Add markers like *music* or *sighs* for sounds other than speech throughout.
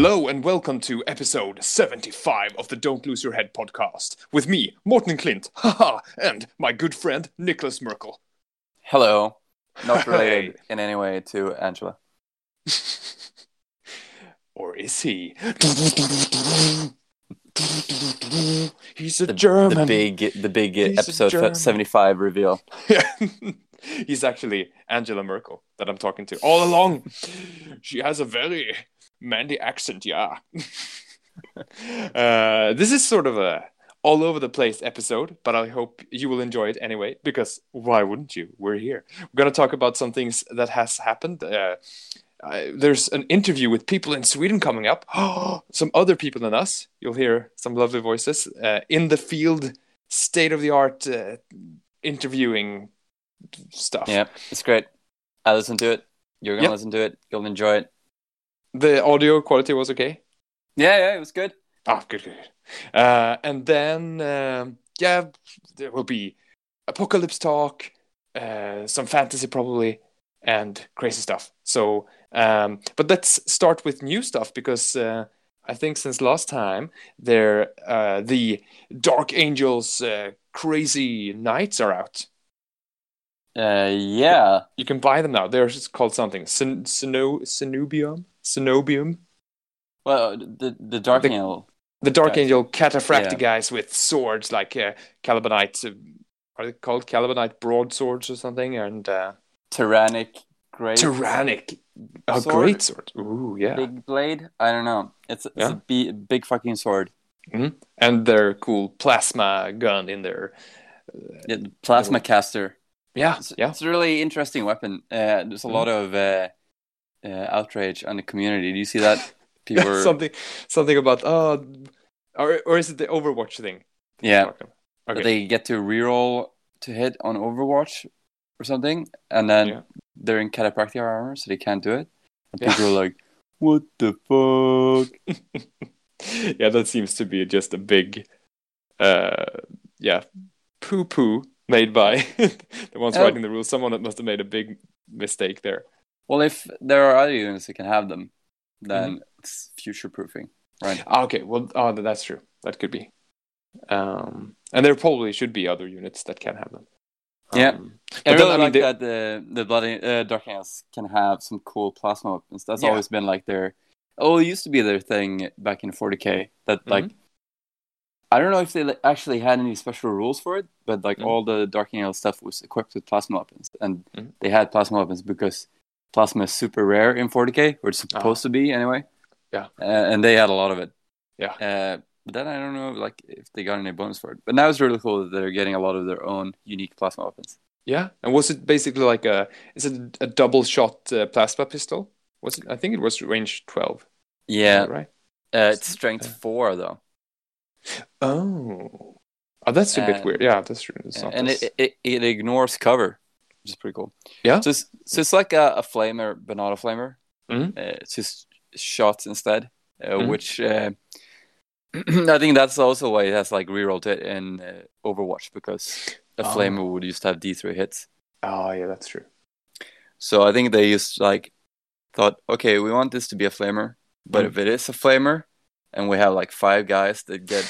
Hello and welcome to episode 75 of the Don't Lose Your Head podcast with me, Morten Clint, haha, and my good friend Nicholas Merkel. Hello. Not related in any way to Angela. *laughs* Or is he? *laughs* He's a The, German. the big, the big He's episode seventy-five reveal. *laughs* He's actually Angela Merkel that I'm talking to all along. She has a very manly accent, yeah. uh, this is sort of a all over the place episode, but I hope you will enjoy it anyway. Because why wouldn't you? We're here. We're gonna talk about some things that has happened. Uh, uh, there's an interview with people in Sweden coming up. *gasps* some other people than us. You'll hear some lovely voices uh, in the field, state of the art uh, interviewing stuff. Yeah, it's great. I listen to it. You're gonna Yep. listen to it. You'll enjoy it. The audio quality was okay. Yeah, yeah, it was good. Oh, good, good. good. Uh, and then, um, yeah, there will be apocalypse talk, uh, some fantasy probably, and crazy stuff. So, um, but let's start with new stuff because uh, I think since last time, there uh, the Dark Angels uh, Crazy Nights are out. Uh, yeah. You can buy them now. They're just called something. Ceno- Cenobium? Cenobium? Well, the the Dark The- Angel. The Dark Guys. Angel cataphractic Yeah. guys with swords like uh, Calibanite. Uh, are they called Calibanite broadswords or something? And uh, Tyrannic, great, Tyrannic. A Sword. great sword. Ooh, yeah. big blade. I don't know. It's, it's Yeah. a big fucking sword. And their cool plasma gun in there. Yeah, the plasma caster. Yeah, It's, yeah. it's a really interesting weapon. Uh, there's a Mhm. lot of uh, uh, outrage on the community. Do you see that? People *laughs* were, something, something about oh, or or is it the Overwatch thing? yeah, Okay. they get to reroll to hit on Overwatch or something, and then Yeah. they're in catapractic armor, so they can't do it. And Yeah. people are like, "What the fuck?" *laughs* yeah, that seems to be just a big, uh, yeah, poo poo made by *laughs* the ones Oh. writing the rules. Someone that must have made a big mistake there. Well, if there are other units that can have them, then Mm-hmm. it's future proofing, right? Ah, okay, well, oh, that's true. That could be. Um, and there probably should be other units that can have them. Yeah. Um, I but then, I mean, like they- that the the bloody uh, Dark Angels can have some cool plasma weapons. That's Yeah. always been like their oh, it used to be their thing back in 40k. That Mm-hmm. like I don't know if they actually had any special rules for it, but like Mhm. all the Dark Angel stuff was equipped with plasma weapons, and Mhm. they had plasma weapons because plasma is super rare in 40k, or it's supposed to be anyway. Ah. Yeah. uh, and they had a lot of it. Yeah. Uh, but then I don't know like if they got any bonus for it. But now it's really cool that they're getting a lot of their own unique plasma weapons. Yeah, and was it basically like a? Is it a double shot uh, plasma pistol? Was it? I think it was range twelve. Yeah, right. Uh, it's strength four though, Oh, oh, that's a bit weird. Yeah, that's true. And it, it it ignores cover, which is pretty cool. Yeah. So it's, so it's like a, a flamer, but not a flamer. Mhm. Uh, it's just shots instead, uh, Mhm. which uh, *clears throat* I think that's also why it has like rerolled it in uh, Overwatch because a Oh. flamer would to have D three hits. oh, yeah, that's true. So I think they just like thought, okay, we want this to be a flamer, but Mm. if it is a flamer, and we have like five guys that get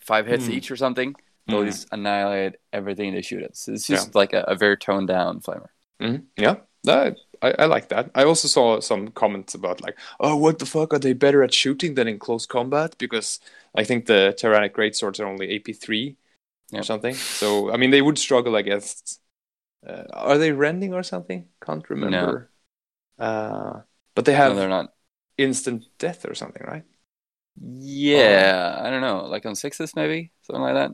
five hits Mm. each or something, they'll Mm. just annihilate everything they shoot at. So it's just like a, a very toned down flamer. Mhm. Yeah, that I, I like that. I also saw some comments about like, oh, what the fuck are they better at shooting than in close combat? Because I think the Tyrannic greatswords are only AP three Yeah. or something. So I mean, they would struggle against. Uh, are they rending or something? Can't remember. Uh, but they No, have they're not. instant death or something, right? Yeah, I don't know, like on sixes maybe something like that.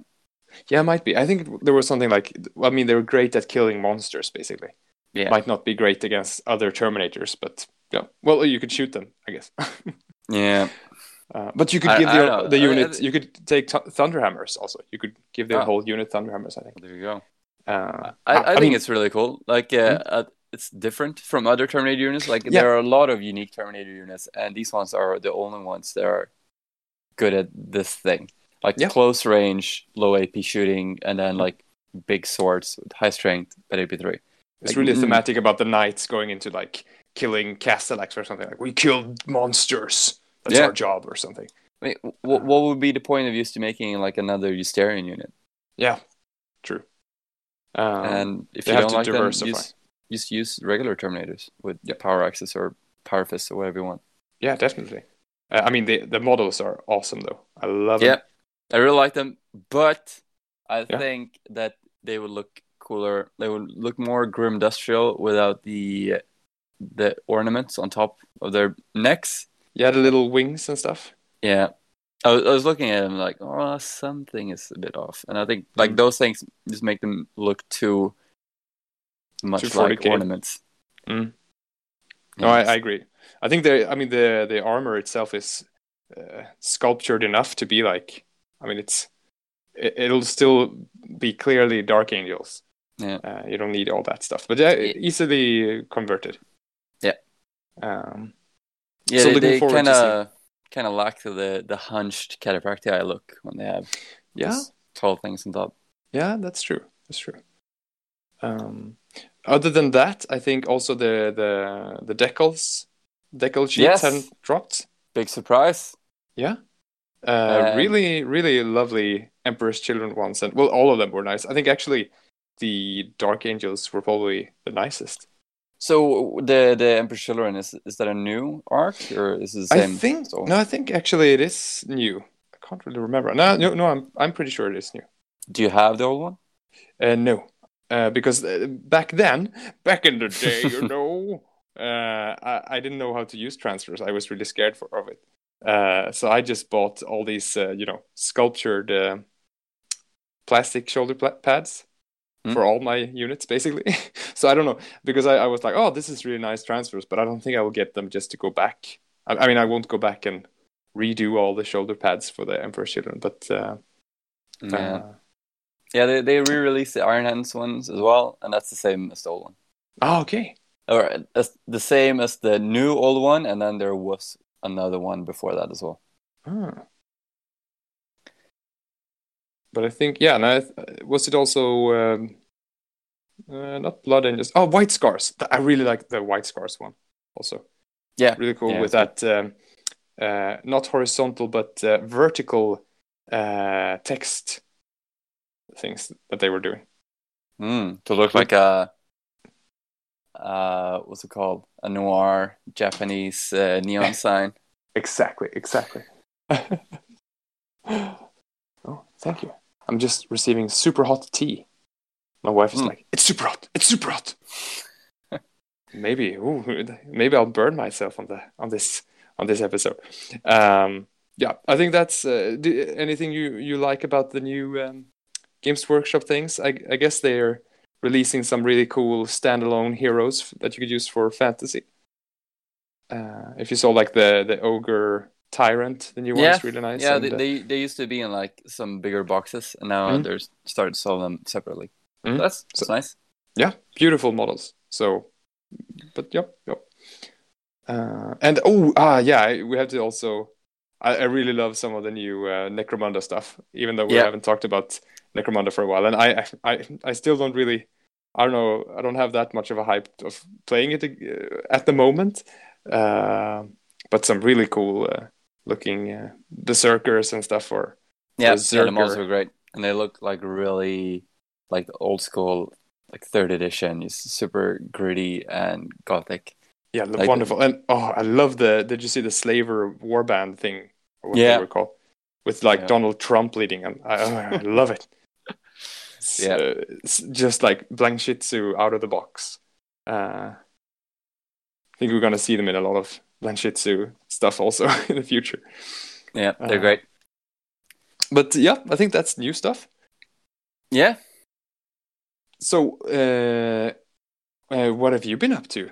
Yeah, it might be. I think there was something like. I mean, they were great at killing monsters, basically. Yeah, Might not be great against other Terminators, but yeah. Well, you could shoot them, I guess. *laughs* yeah. Uh, but you could I- give I the, don't the unit. I- you could take th- Thunderhammers also. You could give the Oh. whole unit Thunderhammers. I think. There you go. Uh, I, I, think mean, it's really cool. Like, uh, uh, it's different from other Terminator units. Like, Yeah. there are a lot of unique Terminator units, and these ones are the only ones that are good at this thing. Like Yeah. close range, low AP shooting, and then like big swords with high strength, but AP three. it's like, really mm. thematic about the knights going into like killing Castellax or something. Like we killed monsters. that's Yeah. our job or something. Wait, what, what would be the point of used to making like another Eusterian unit? Yeah, true. Um, and if you have don't to like them, use, just use regular Terminators with Yeah. power axis or power fist or whatever you want. yeah, definitely. Uh, I mean, the the models are awesome though. I love Yeah, them. I really like them, but I Yeah. think that they would look cooler. They would look more grim industrial without the the ornaments on top of their necks. Yeah, the little wings and stuff. Yeah. I was, I was looking at them like, oh, something is a bit off, and I think like Mm. those things just make them look too much Too like ornaments. Mm. No, I, I agree. I think the I mean the the armor itself is uh, sculptured enough to be like. I mean, it's it, it'll still be clearly Dark Angels. Yeah. Uh, you don't need all that stuff, but yeah, easily converted. Yeah. Um, Yeah, So they, kind of kind of lack the the hunched cataphract look when they have yeah, tall things on top. yeah, that's true. That's true. Um, other than that, I think also the the the decals, decal sheets Yes. hadn't dropped. Big surprise. Yeah. Uh, Um, really, really lovely Emperor's Children ones, and well, all of them were nice. I think actually the Dark Angels were probably the nicest. So the the Emperor Children is is that a new arc or is it the I same? think so- no, I think actually it is new. I can't really remember. No, no, no. I'm I'm pretty sure it is new. Do you have the old one? Uh, no, uh, because uh, back then, back in the day, you *laughs* know, uh, I, I didn't know how to use transfers. I was really scared for, of it. Uh, so I just bought all these, uh, you know, sculptured uh, plastic shoulder pla- pads Hmm. for all my units, basically. *laughs* so I don't know because I, I was like, oh, this is really nice transfers, but I don't think I will get them just to go back. I, I mean, I won't go back and redo all the shoulder pads for the Emperor's Children, but uh, Yeah, uh, yeah. They they re-released the Iron Hands ones as well, and that's the same as the old one, oh, okay. or the same as the new old one, and then there was another one before that as well. Ah. But I think, yeah, and I, was it also um, uh, not Blood Angels? Oh, White Scars. I really like the White Scars one also. Yeah, Really cool Yeah, with that, um, uh, not horizontal, but uh, vertical uh, text things that they were doing. Mm, to look like a uh, what's it called? A noir Japanese uh, neon *laughs* sign. Exactly, exactly. *laughs* oh, thank you. I'm just receiving super hot tea. My wife is Mm. like, "It's super hot. It's super hot." *laughs* maybe, ooh, maybe I'll burn myself on the on this on this episode. Um, yeah, I think that's uh, do, anything you you like about the new um, Games Workshop things. I, I guess they're releasing some really cool standalone heroes that you could use for fantasy. Uh, if you saw like the the ogre tyrant, the new one Yeah, is really nice. Yeah, and, they, uh, they they used to be in like some bigger boxes, and now Mhm. they're starting to sell them separately. Mhm. That's that's So- nice. yeah, beautiful models. So, but yep, yep. Uh, and oh, ah, yeah, we have to also. I, I really love some of the new uh, Necromunda stuff, even though we Yeah. haven't talked about Necromunda for a while. And I, I, I still don't really. I don't know. I don't have that much of a hype of playing it uh, at the moment. Uh, but some really cool uh, looking uh, berserkers and stuff for Yeah, yeah, the models are great, and they look like really like old school, like third edition. It's super gritty and gothic. Yeah, Like- wonderful. And oh, I love the. Did you see the Slaver warband thing? Or what Yeah. they were called, with like Yeah. Donald Trump leading, and I, oh, I love it. It's, Yeah. uh, it's just like Blanchitsu out of the box. Uh, I think we're gonna see them in a lot of Blanchitsu stuff also *laughs* in the future. Yeah, they're Uh, great. But yeah, I think that's new stuff. Yeah, So, uh, uh, what have you been up to,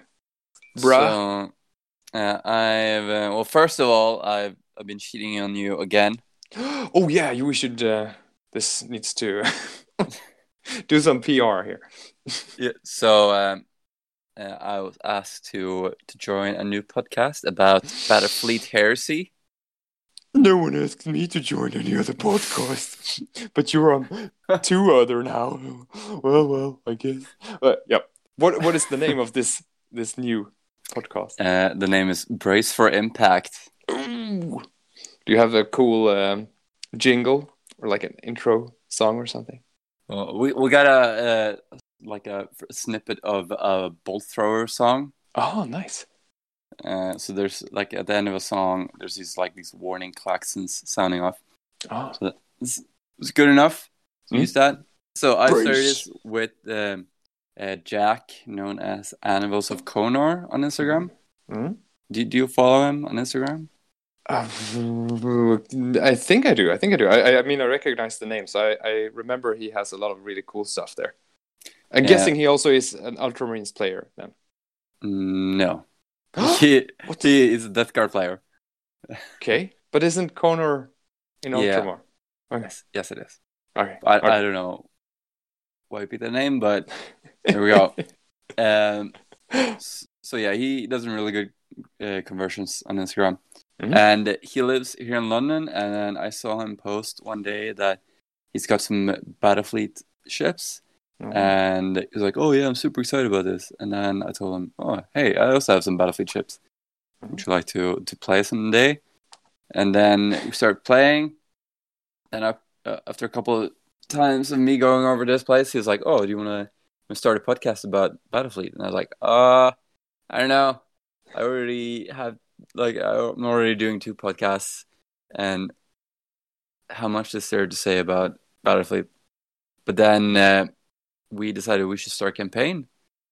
bruh? So, uh, I've uh, well, first of all, I've I've been cheating on you again. *gasps* oh yeah, you we should. Uh, this needs to *laughs* do some PR here. Yeah. So um, uh, I was asked to to join a new podcast about Battlefleet Heresy. No one asked me to join any other podcast, but you're on *laughs* two other now. Well, well, I guess. But yep. What what is the name of this this new podcast? Uh, the name is Brace for Impact. Ooh, Ooh. Do you have a cool um, jingle or like an intro song or something? Well, we we got a, a like a snippet of a bolt thrower song. Oh, nice. Uh, so there's like at the end of a song, there's these like these warning klaxons sounding off. Oh, So that- it's, it's good enough to Mm. use that. So I started this with um, uh, Jack, known as Animals of Conor, on Instagram. Mhm. Do, do you follow him on Instagram? Uh, I think I do. I think I do. I, I- mean, I recognize the name, so I, I remember he has a lot of really cool stuff there. I'm Yeah. guessing he also is an Ultramarines player then. Mm, No, *gasps* he, What? he is a Death Guard player. okay, but isn't Konor in Yeah. Ultramar? Okay, Yes, yes, it is. okay. I, okay. I don't know why picked the name, but *laughs* there we go. Um, *gasps* so yeah, he does some really good uh, conversions on Instagram, Mhm. and he lives here in London. And I saw him post one day that he's got some Battlefleet ships, Mhm. and he was like, "Oh yeah, I'm super excited about this." And then I told him, "Oh hey, I also have some Battlefleet ships. Would you like to to play someday?" And then we started playing, and I, uh, after a couple of times of me going over this place, he was like, "Oh, do you want to start a podcast about Battlefleet?" And I was like, "Uh, I don't know. I already have like I'm already doing two podcasts, and how much is there to say about Battlefleet?" But then uh, we decided we should start a campaign.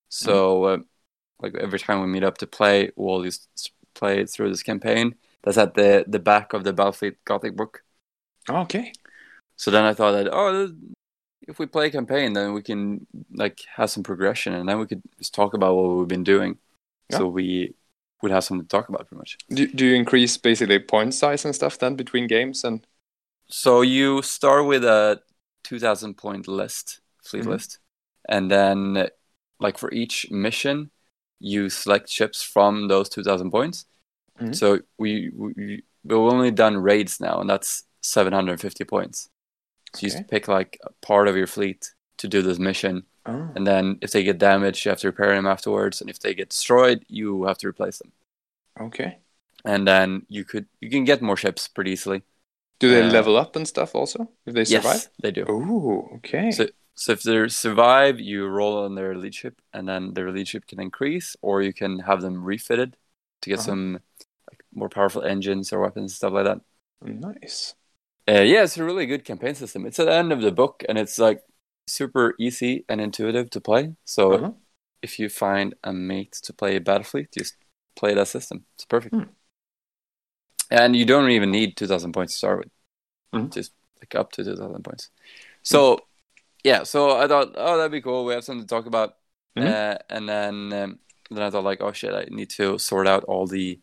So, uh, like every time we meet up to play, we'll just play through this campaign. That's at the the back of the Battlefleet Gothic book. okay. So then I thought that oh, if we play a campaign, then we can like have some progression, and then we could just talk about what we've been doing. So we would have something to talk about, pretty much. Do, do you increase basically point size and stuff then between games and? So you start with a two thousand point list, fleet Mhm. list, and then like for each mission, you select ships from those two thousand points. Mhm. So we, we we've only done raids now, and that's seven hundred and fifty points. So you Okay. just pick like a part of your fleet to do this mission, Oh. and then if they get damaged, you have to repair them afterwards, and if they get destroyed, you have to replace them. Okay. And then you could you can get more ships pretty easily. Do they Uh, level up and stuff also if they survive? Yes, they do. Oh, okay. So, so if they survive, you roll on their lead ship, and then their lead ship can increase, or you can have them refitted to get Uh-huh. some like, more powerful engines or weapons, and stuff like that. nice. Uh, yeah, it's a really good campaign system. It's at the end of the book, and it's like super easy and intuitive to play. So Uh-huh. if you find a mate to play Battlefleet, just play that system. It's perfect. Hmm. And you don't even need 2,000 points to start with. Mhm. Just like up to 2,000 points. So, yeah, so I thought, oh, that'd be cool. We have something to talk about. Mhm. Uh, and then, um, then I thought, like, oh shit, I need to sort out all the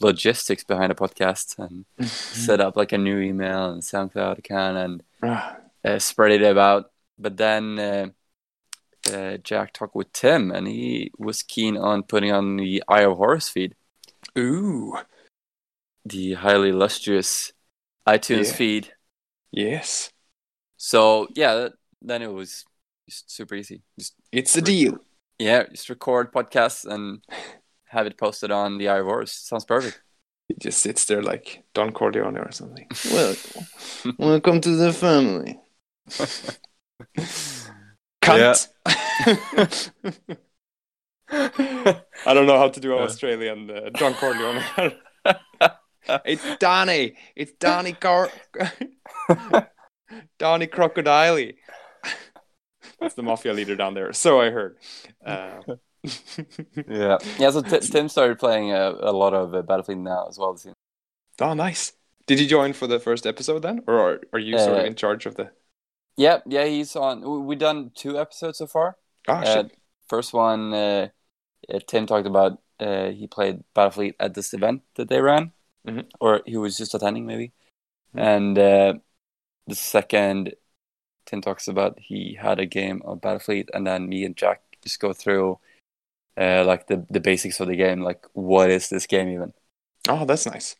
logistics behind a podcast and *laughs* set up like a new email and SoundCloud account and Ah, uh, spread it about. But then uh, uh, Jack talked with Tim, and he was keen on putting on the Eye of Horus feed, Ooh, the highly illustrious iTunes Yeah. feed. yes. So yeah, that, then it was just super easy. Just It's a deal. yeah, just record podcasts and have it posted on the Eye of Horus. Sounds perfect. *laughs* He just sits there like Don Corleone or something. *laughs* Well, welcome to the family. *laughs* *laughs* Cunt. *laughs* I don't know how to do an Australian uh, Don Corleone. *laughs* it's Donny. It's Donny Car. Donny Crocodile. That's the mafia leader down there. So I heard. Uh, yeah, yeah. So Ti- Tim started playing a, a lot of uh, Battlefleet now as well. oh, nice. Did you join for the first episode then, or are, are you sort of Uh, in charge of the? Yeah, yeah. He's on. we- We've done two episodes so far. Ah, Uh, shit. first one, uh, uh, Tim talked about uh, he played Battlefleet at this event that they ran, Mhm. or he was just attending maybe. Mhm. And uh, the second, Tim talks about he had a game of Battlefleet, and then me and Jack just go through uh, like the the basics of the game, like what is this game even? Oh, that's nice.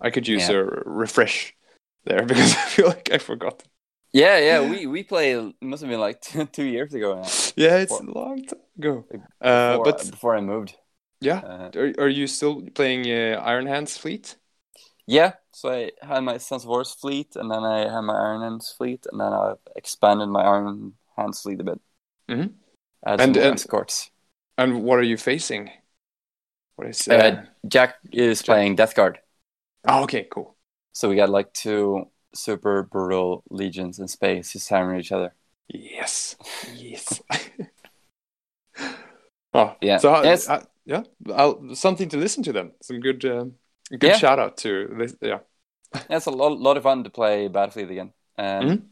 I could use Yeah. a refresh there *laughs* because I feel like I forgot. Yeah, yeah. We we played. It must have been like *laughs* two, two years ago now. Yeah, it's Before- a long time ago. Uh, before, but before I moved. yeah, Uh, are, are you still playing uh, Iron Hands Fleet? Yeah, so I had my Sons of Horus fleet, and then I had my Iron Hands fleet, and then I've expanded my Iron Hands fleet a bit. Mhm. Add And- and- escorts. And what are you facing? What is? Uh, Uh... Jack is playing Death Guard, Oh, okay, cool. so we got like two super brutal legions in space just hammering each other. Yes, yes. *laughs* oh, Yeah. So, uh, Yes. uh, yeah, I'll, something to listen to them. Some good, uh, good Yeah. shout out to this. Yeah. Yeah, it's a lot, lot of fun to play Battlefleet again, and Mhm.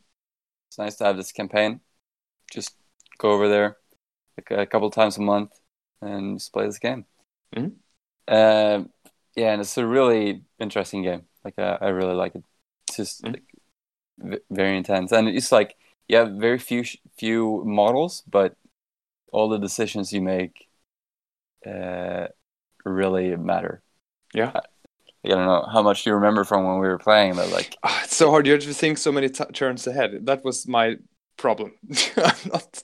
it's nice to have this campaign. Just go over there like a couple times a month and just play this game. Mhm. Um, yeah, and it's a really interesting game. Like uh, I really like it. It's just Mhm. like, v- very intense, and it's like you have very few sh- few models, but all the decisions you make uh, really matter. Yeah. I, I don't know how much you remember from when we were playing, but like Ah, it's so hard. You have to think so many t- turns ahead. That was my problem. *laughs* I'm not.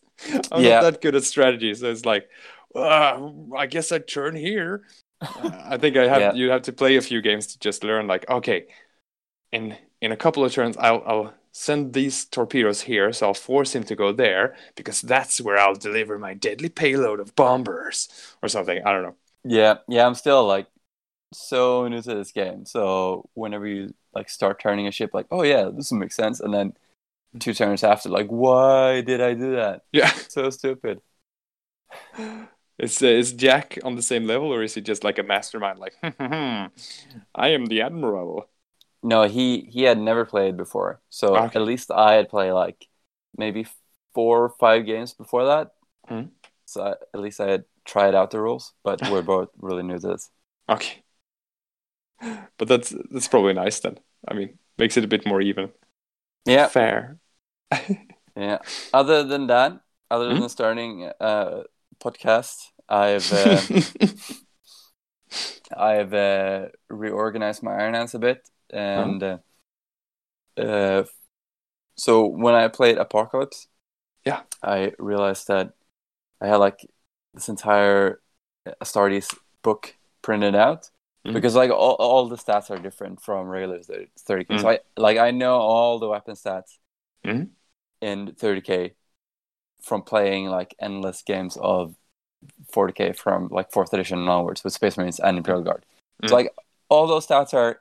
I'm Yeah. not that good at strategy. So it's like, uh, I guess I turn here. *laughs* Uh, I think I have. Yeah. You have to play a few games to just learn. Like, okay, in in a couple of turns, I'll I'll send these torpedoes here, so I'll force him to go there because that's where I'll deliver my deadly payload of bombers or something. I don't know. Yeah, yeah, I'm still like so new to this game. So whenever you like start turning a ship, like, oh yeah, this makes sense, and then two turns after, like, why did I do that? Yeah. *laughs* So stupid. *sighs* Is, uh, is Jack on the same level, or is he just like a mastermind? Like, *laughs* I am the admiral. No, he he had never played before, so Okay. at least I had played like maybe four or five games before that. Mhm. So I, at least I had tried out the rules, but we're *laughs* both really new to this. Okay, but that's that's probably nice then. I mean, makes it a bit more even. Yeah, Fair. *laughs* yeah. Other than that, other Hmm? than starting uh podcast, I've. Uh, *laughs* I've uh, reorganized my Iron Hands a bit, and uh, uh, so when I played Apocalypse, Yeah. I realized that I had like this entire Astartes book printed out Mhm. because like all, all the stats are different from regular 30k. So I like I know all the weapon stats Mhm. in 30k from playing like endless games of 40k from like fourth edition onwards with Space Marines and Imperial Guard. Mm. So like all those stats are uh,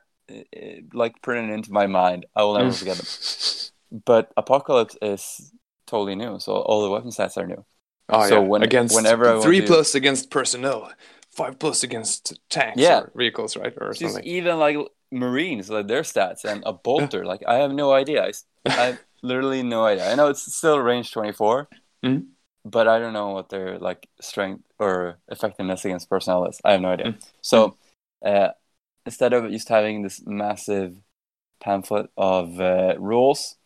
like printed into my mind. I will never Mm. forget them. *laughs* But Apocalypse is totally new, so all the weapon stats are new. Oh So yeah. when- against whenever I three plus against personnel, five plus against tanks Yeah. or vehicles, right, or Just something. even like Marines, like their stats and a bolter. Like I have no idea. I, have *laughs* literally no idea. I know it's still range twenty four, Mhm. but I don't know what their like strength or effectiveness against personnel is. I have no idea. Mm. So uh, instead of just having this massive pamphlet of uh, rules,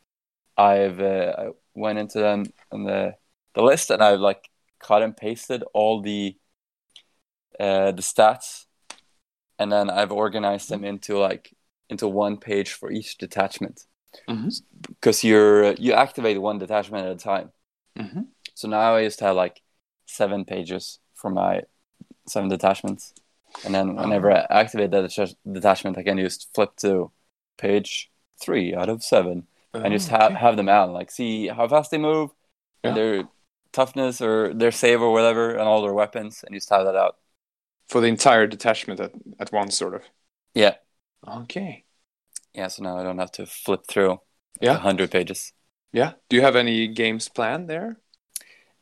I've uh, I went into them in the the list and I've like cut and pasted all the uh, the stats, and then I've organized them into like into one page for each detachment because you're you activate one detachment at a time. Mhm. So now I just have like seven pages for my seven detachments, and then whenever I activate that deta- detachment, I can just flip to page three out of seven and just Oh, have okay. have them out, like see how fast they move, Yeah. their toughness or their save or whatever, and all their weapons, and just have that out. for the entire detachment at, at once, sort of. Yeah, Okay. yeah. So now I don't have to flip through Yeah. hundred pages. Yeah. Do you have any games planned there?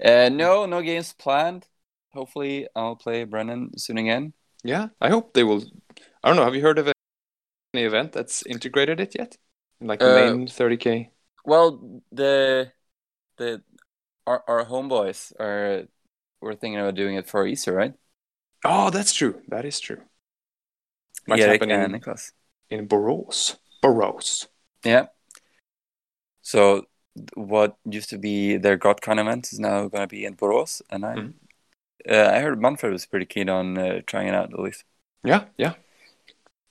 Uh, no, no games planned. Hopefully, I'll play Brennan soon again. Yeah. I hope they will. I don't know. Have you heard of any event that's integrated it yet? Like the Uh, main 30k. Well, the the our our homeboys are we're thinking about doing it for Easter, right? Oh, that's true. That is true. Might Erik happen in, Niklas. in Borås. Borås. Yeah. So what used to be their GotCon event is now going to be in Borås, and I Mhm. Uh, I heard Manfred was pretty keen on uh, trying it out at least. Yeah. Yeah.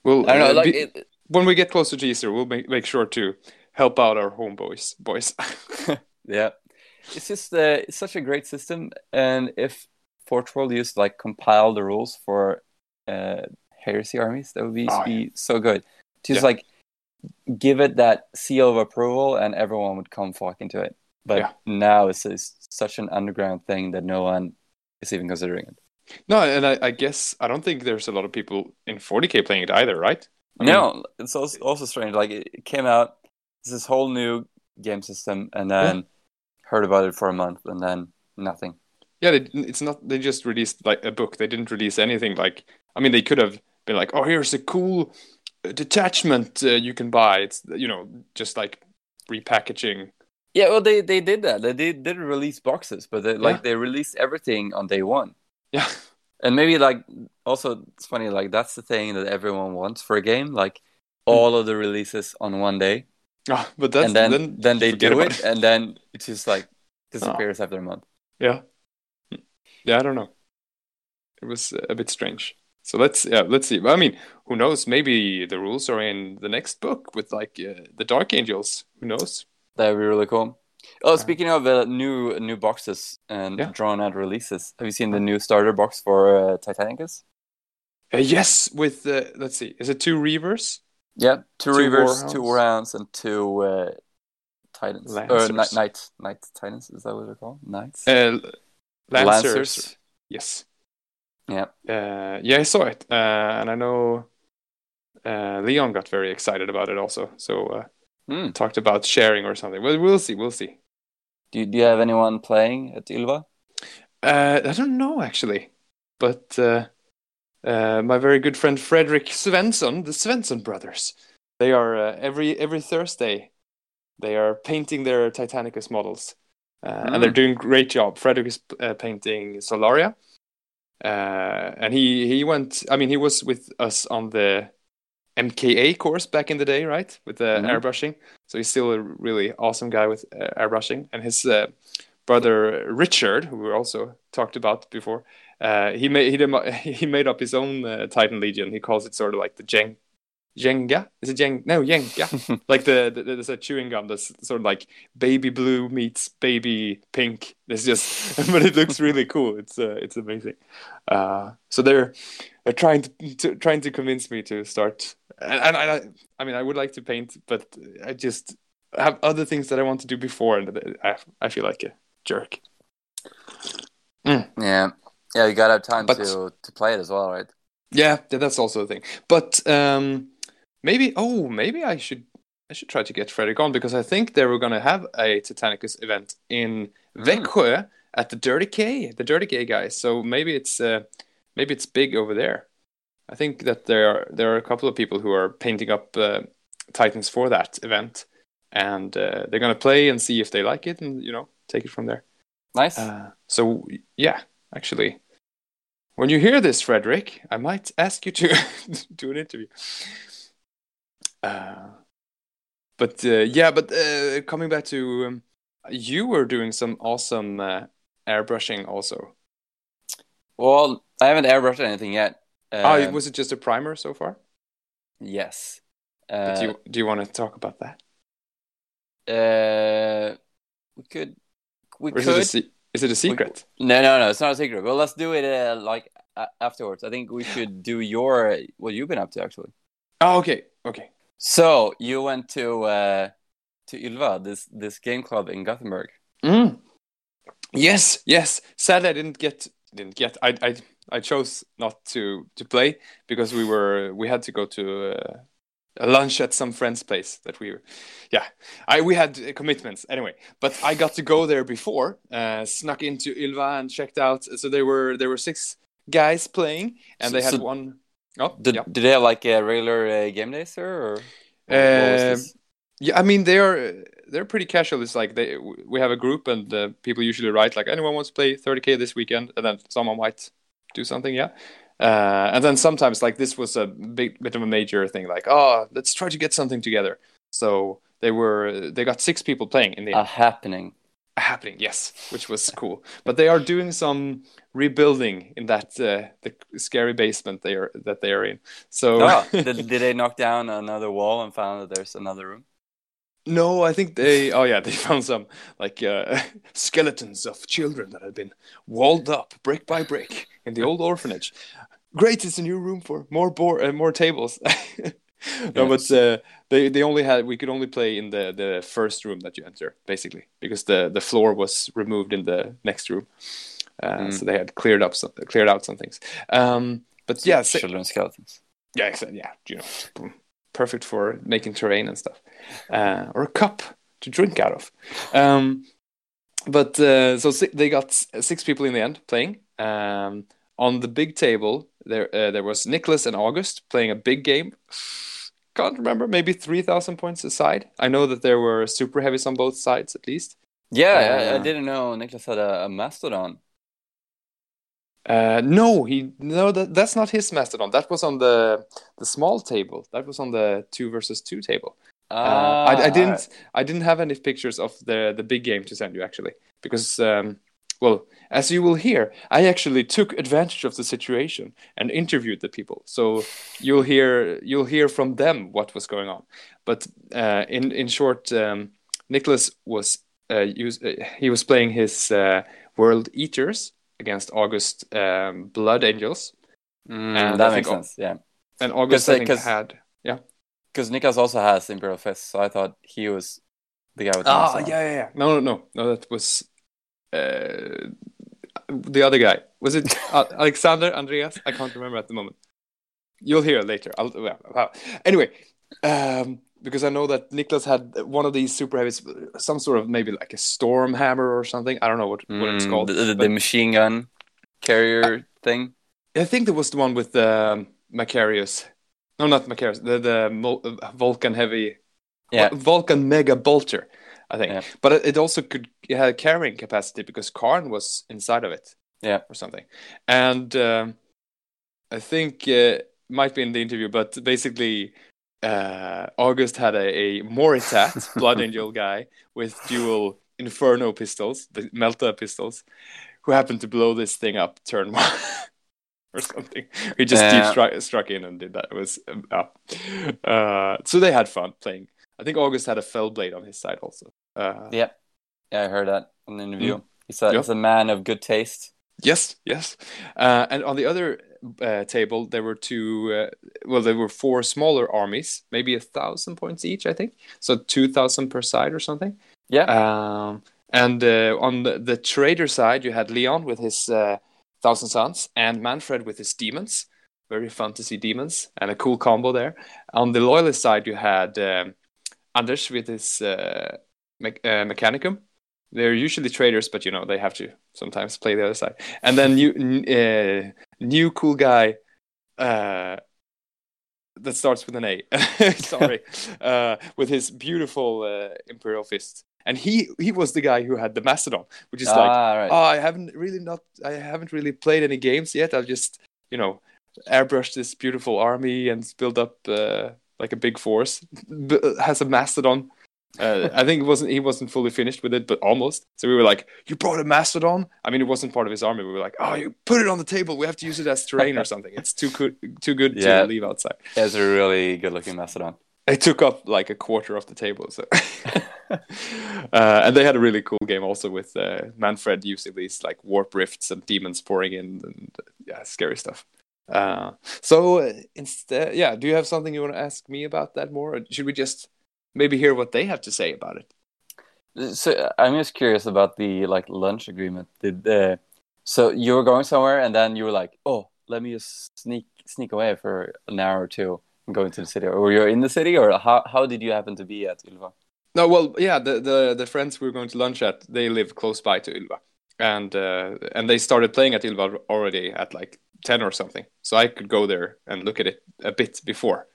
Well, I don't know, uh, like be- it, when we get closer to Easter, we'll make, make sure to help out our homeboys. Boys. *laughs* yeah, it's just uh, it's such a great system, and if Forge World used like compile the rules for uh, heresy armies, that would be, Oh, be so good. Just Yeah. like give it that seal of approval, and everyone would come flocking to it. But Yeah. now it's, it's such an underground thing that no one is even considering it. No, and I, I guess I don't think there's a lot of people in 40k playing it either, right? I mean- no, it's also, also strange. Like it came out, this whole new game system, and then heard about it for a month, and then nothing. Yeah, they, it's not. They just released like a book. They didn't release anything. Like, I mean, they could have been like, "Oh, here's a cool uh, detachment uh, you can buy." It's you know just like repackaging. Yeah, well, they, they did that. They did, did release boxes, but they, like Yeah. they released everything on day one. Yeah, And maybe like also it's funny like that's the thing that everyone wants for a game like all of the releases on one day Ah, but that's and then then, they do about it and then it just like disappears after a month. Yeah, yeah. I don't know. It was a bit strange. So let's yeah, let's see. I mean, who knows? Maybe the rules are in the next book with like uh, the Dark Angels. Who knows? That would be really cool. Oh, speaking of uh, new new boxes and Yeah. drawn out releases, have you seen the new starter box for uh, Titanicus? Uh, yes, with uh, let's see. Is it two Reavers? Yeah, two, Two Reavers, Warhounds. two Warhounds, and two uh, Titans. Or Lancers. Knight, Knight, Knight Titans, is that what they're called? Knights? Uh, Lancers. Lancers. Yes. Yeah. Uh, yeah, I saw it, uh, and I know uh, Leon got very excited about it also. So Hmm. talked about sharing or something. Well, we'll see. We'll see. Do, you- do you have anyone playing at Ilva? Uh, I don't know actually, but uh, uh, my very good friend Frederick Svensson, the Svensson brothers, they are uh, every every Thursday, they are painting their Titanicus models, uh, and they're Mm. doing great job. Frederick is uh, painting Solaria, uh, and he he went. I mean, he was with us on the MKA course back in the day, right, with the Mhm. airbrushing. So he's still a really awesome guy with uh, airbrushing, and his uh, brother Richard, who we also talked about before, uh, he made he, dem- *laughs* he made up his own uh, Titan Legion. He calls it sort of like the Jeng Jenga. Is it Jeng? No, Jenga. *laughs* like the, the there's a chewing gum that's sort of like baby blue meets baby pink. It's just, *laughs* but it looks really cool. It's uh, it's amazing. Uh, so they're they're trying to, to trying to convince me to start. And, and I I mean I would like to paint, but I just have other things that I want to do before, and I I feel like a jerk. Yeah, yeah, you gotta have time But- to to play it as well, right? Yeah, yeah, that's also a thing. But um, maybe oh, maybe I should I should try to get Fredrik on because I think they were gonna have a Titanicus event in Mm. Växjö at the Dirty K, the Dirty K guys. So maybe it's uh, maybe it's big over there. I think that there are there are a couple of people who are painting up uh, Titans for that event, and uh, they're gonna play and see if they like it, and you know take it from there. Nice. Uh, so yeah, actually, when you hear this, Frederick, I might ask you to *laughs* do an interview. Uh, but uh, yeah, but uh, coming back to um, you were doing some awesome uh, airbrushing also. well, I haven't airbrushed anything yet. Oh, Um, was it just a primer so far? yes. Uh, do you do you want to talk about that? uh, we could. We is could. it a se- is it a secret? No, no, no. It's not a secret. Well, let's do it uh, like a afterwards. I think we should do your what you've been up to actually. Oh, okay, okay. So you went to uh, to Ylva, this this game club in Gothenburg. Mm. Yes, yes. Sadly, I didn't get didn't get. I I I chose not to to play because we were we had to go to uh, a lunch at some friend's place that we were. Yeah, I we had commitments anyway. But I got to go there before. Uh, snuck into Ilva and checked out. So there were there were six guys playing, and So- they had so one Oh, Did, yeah. did they have like a regular uh, game days there, or Um? Yeah, I mean they are they're pretty casual. It's like they we have a group and uh, people usually write like anyone wants to play 30k this weekend, and then someone might do something. Yeah, uh, and then sometimes like this was a big bit of a major thing. Like oh, let's try to get something together. So they were they got six people playing in the a happening? happening. Yes, which was cool. But they are doing some rebuilding in that uh, the scary basement they are that they are in. So Oh, *laughs* did, did they knock down another wall and found that there's another room? No, I think they. Oh yeah, *laughs* they found some like uh, *laughs* skeletons of children that had been walled up brick by brick in the old orphanage. Great, it's a new room for more board, uh, more tables. *laughs* no, Yes. but uh, they they only had we could only play in the the first room that you enter, basically, because the the floor was removed in the next room. Uh, Mm. So they had cleared up some, cleared out some things. Um, but yeah, sa- children's skeletons. yeah, exactly. Yeah, you know, perfect for making terrain and stuff, uh, or a cup to drink out of. Um, but uh, so si- they got six people in the end playing. Um, on the big table, there uh, there was Nicholas and August playing a big game. Can't remember, maybe three thousand points aside. I know that there were super heavies on both sides, at least. Yeah, I, I Uh, didn't know Nicholas had a, a mastodon. Uh, no, he no that that's not his mastodon. That was on the the small table. That was on the two versus two table. Uh, I, I Ah, didn't I didn't have any pictures of the the big game to send you actually because um, well as you will hear I actually took advantage of the situation and interviewed the people so you'll hear you'll hear from them what was going on but uh, in in short um, Nicholas was uh, use, uh, he was playing his uh, World Eaters against August um, Blood Angels Mm, and I that think makes sense. Yeah, and August Because, uh, I think 'cause- had because Niklas also has Imperial Fist, so I thought he was the guy with the Ah, yeah, yeah, yeah. No, no, no, no. That was uh, the other guy. Was it *laughs* Alexander Andreas? I can't remember at the moment. You'll hear later. I'll. Anyway, um, because I know that Niklas had one of these super heavies, some sort of maybe like a storm hammer or something. I don't know what, what it's Mm, called. The, the, the machine gun carrier thing. I think there was the one with um, Macharius. No, not Macharius. The the Vulcan heavy Yeah. Vulcan Mega Bolter, I think. Yeah. But it also could it had carrying capacity because Kharn was inside of it. Yeah. Or something. And um, I think uh, might be in the interview, but basically uh, August had a, a Moritat *laughs* Blood Angel guy with dual Inferno pistols, the Melta pistols, who happened to blow this thing up turn *laughs* one. Or something. He just deep Yeah. struck, struck in and did that. It was uh, uh, so they had fun playing. I think August had a fell blade on his side also. Uh, Yeah, yeah, I heard that in the interview. He's, a, Mm. Yeah. he's a man of good taste. Yes, yes. Uh, and on the other uh, table, there were two. Uh, well, there were four smaller armies, maybe a thousand points each, I think. So two thousand per side or something. Yeah, Um, and uh, on the, the trader side, you had Leon with his uh, thousand sons and Manfred with his demons. Very fun to see demons and a cool combo there. On the loyalist side, you had um, Anders with his uh, me- uh, Mechanicum. They're usually traders, but you know they have to sometimes play the other side. And then new uh, new cool guy uh, that starts with an A. *laughs* Sorry, *laughs* uh, with his beautiful uh, Imperial fist. And he he was the guy who had the Mastodon, which is like ah, right. oh, I haven't really not, I haven't really played any games yet. I've just, you know, airbrushed this beautiful army and built up uh, like a big force. B- has a mastodon. Uh, I think it wasn't he wasn't fully finished with it, but almost. So we were like, "You brought a mastodon?" I mean, it wasn't part of his army. We were like, "Oh, you put it on the table. We have to use it as terrain or something. It's too good, too good Yeah. to leave outside." It's a really good-looking mastodon. It took up like a quarter of the table. So, *laughs* uh, and they had a really cool game also with uh, Manfred using these like warp rifts and demons pouring in and yeah, scary stuff. Uh, so uh, instead, yeah, do you have something you want to ask me about that more, or should we just maybe hear what they have to say about it? So I'm just curious about the like lunch agreement. Did uh, so you were going somewhere and then you were like, oh, let me just sneak sneak away for an hour or two and go into the city, or you're in the city, or how how did you happen to be at Ylva? No, well, yeah, the the the friends we were going to lunch at, they live close by to Ylva, and uh, and they started playing at Ylva already at like ten or something. So I could go there and look at it a bit before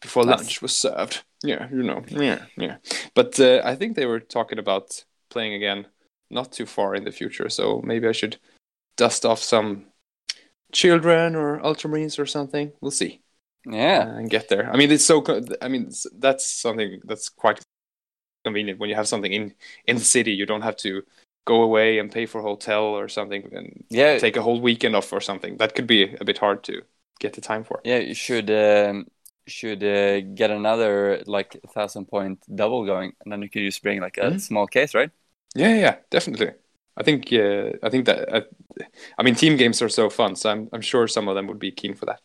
before Nice. lunch was served. Yeah, you know, yeah, yeah. But uh, I think they were talking about playing again not too far in the future. So maybe I should dust off some children or ultramarines or something. We'll see Yeah, and get there. I mean, it's so. co- I mean, that's something that's quite convenient when you have something in in the city. You don't have to go away and pay for a hotel or something and yeah, take a whole weekend off or something. That could be a bit hard to get the time for. yeah. You should um, should uh, get another like thousand point double going, and then you can just bring like a Mhm. small case, right? Yeah, yeah, definitely. I think. Uh, I think that. Uh, I mean, team games are so fun, so I'm I'm sure some of them would be keen for that.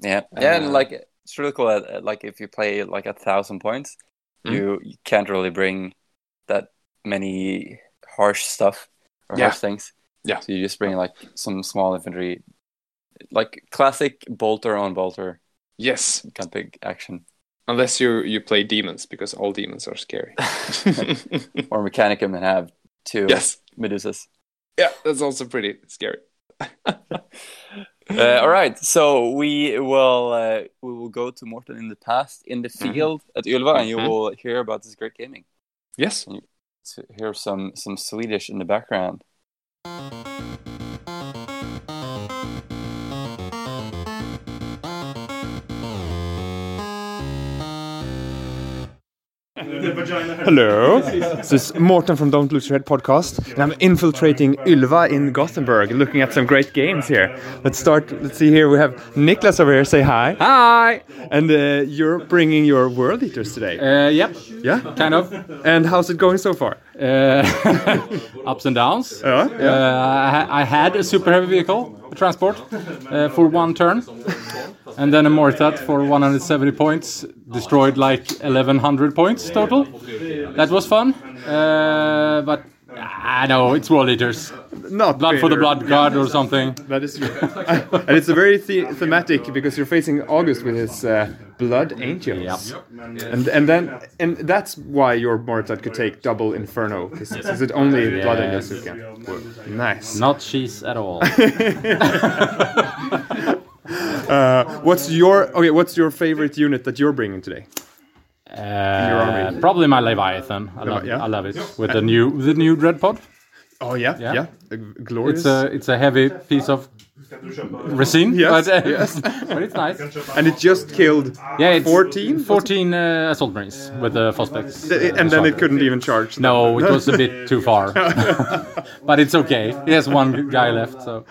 Yeah, yeah, and like it's really cool that uh, like if you play like a thousand points, Mhm. you, you can't really bring that many harsh stuff or Yeah. harsh things. Yeah. So you just bring like some small infantry, like classic bolter on bolter Yes, kind of big action, unless you you play demons because all demons are scary. *laughs* or *laughs* mechanicum and have two yes, Medusas. yeah, that's also pretty scary. *laughs* Uh, all right, so we will uh, we will go to Morten in the past in the Mhm. field at Ylva, and you Mhm. will hear about this great gaming. Yes, So hear some some Swedish in the background. Hello, this is Morten from Don't Lose Your Head podcast, and I'm infiltrating Ylva in Gothenburg, looking at some great games here. Let's start. Let's see here. We have Niklas over here. Say hi. Hi. And uh, you're bringing your World Eaters today. Uh, yep. yeah. Kind of. And how's it going so far? Uh, *laughs* ups and downs. Yeah. Uh, I, I had a super heavy vehicle a transport uh, for one turn, and then a Mortat for 170 points, destroyed like 1100 points total. That was fun, uh, but I know it's World Eaters. Not Blood for the. Blood God or something. That is true. *laughs* and it's a very the- thematic because you're facing August with his uh, Blood Angels. Yep. And and then and that's why your Mortat could take double Inferno. Is, is it only Blood Angels who can? Nice. Not cheese at all. *laughs* *laughs* Uh, what's your okay? What's your favorite unit that you're bringing today? Uh, probably my Leviathan. I love, yeah? I love it with the new the new Dread Pod. Oh yeah, Yeah. yeah, Uh, glorious. It's a it's a heavy piece of resin, Yes, but, uh, yes. *laughs* but it's nice. and it just killed. Yeah, it's 14? 14 uh, assault marines with the Phosphex. and then it couldn't even charge. No, it was a bit *laughs* too far. *laughs* but it's okay. He has one guy left, so.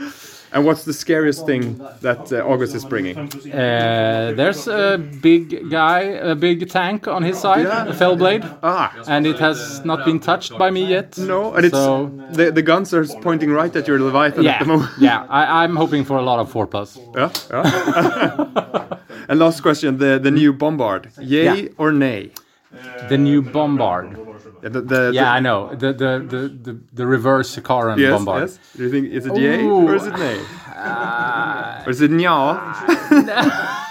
And what's the scariest thing that uh, August is bringing? Uh, there's a big guy, a big tank on his side, a Fellblade, Ah, and it has not been touched by me yet. no, and it's So, the the guns are pointing right at your Leviathan at the moment. yeah. I, I'm hoping for a lot of four plus. Yeah, yeah. *laughs* and last question: the the new bombard, yay Yeah. or nay? The new Bombard. Yeah, the, the, Yeah, I know. The the the the, the reverse Karan yes, Bombard. yes. Do you think is it yay Ooh. or is it nay? or is it nya? *laughs*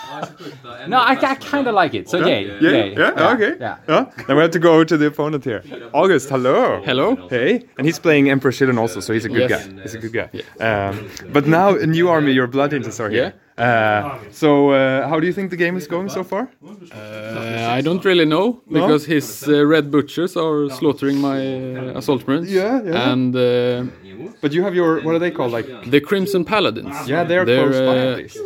No, I, I kind of like it. So yay, Yeah, yay. yeah, okay. Yeah. Yeah. Then we have to go over to the opponent here. August, hello. Hello. Hey, and he's playing Emperor's Children also, so he's a good Yes. guy. He's a good guy. Um, but now a new army, your blood angels are here. Uh, so uh, how do you think the game is going so far? Uh, I don't really know because his uh, red butchers are slaughtering my uh, assault marines. Yeah, yeah. And uh, But you have your what are they called? Like the Crimson Paladins. yeah, they're, They're, close by at least.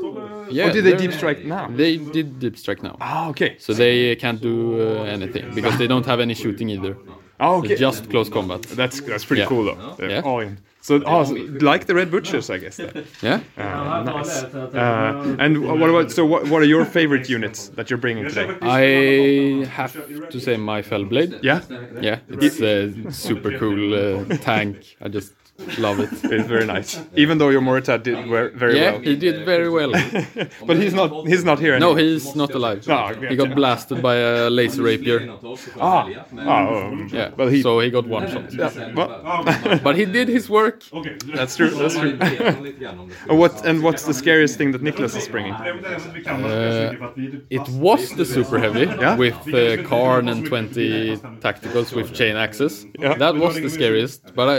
Yeah. Or did they deep strike now? They did deep strike now. Ah, okay. So they can't do uh, anything because they don't have any shooting either. Oh, okay. It's just close combat. That's that's pretty Yeah. cool though. They're Yeah. all in. So, oh, so like the Red Butchers, I guess. Then. *laughs* Yeah. Uh, nice. Uh, and what about so? What, what are your favorite units that you're bringing today? I have to say my Fellblade. Yeah, Yeah. It's a super *laughs* cool uh, *laughs* tank. I just love it. it's very nice. Even though your Morita did ver- very Yeah, well, Yeah, he did very well. *laughs* but he's not he's not here. No, anymore. he's not alive. Ah, He gotcha. got blasted by a laser rapier. Ah, oh, Yeah. Well, he- so he got one shot. well, *laughs* But he did his work. that's true. That's true. And *laughs* what and what's the scariest thing that Nicholas is bringing? Uh, it was the super heavy Yeah. with uh, Kharn and 20 tacticals with chain axes. Yeah. That was the scariest. But I,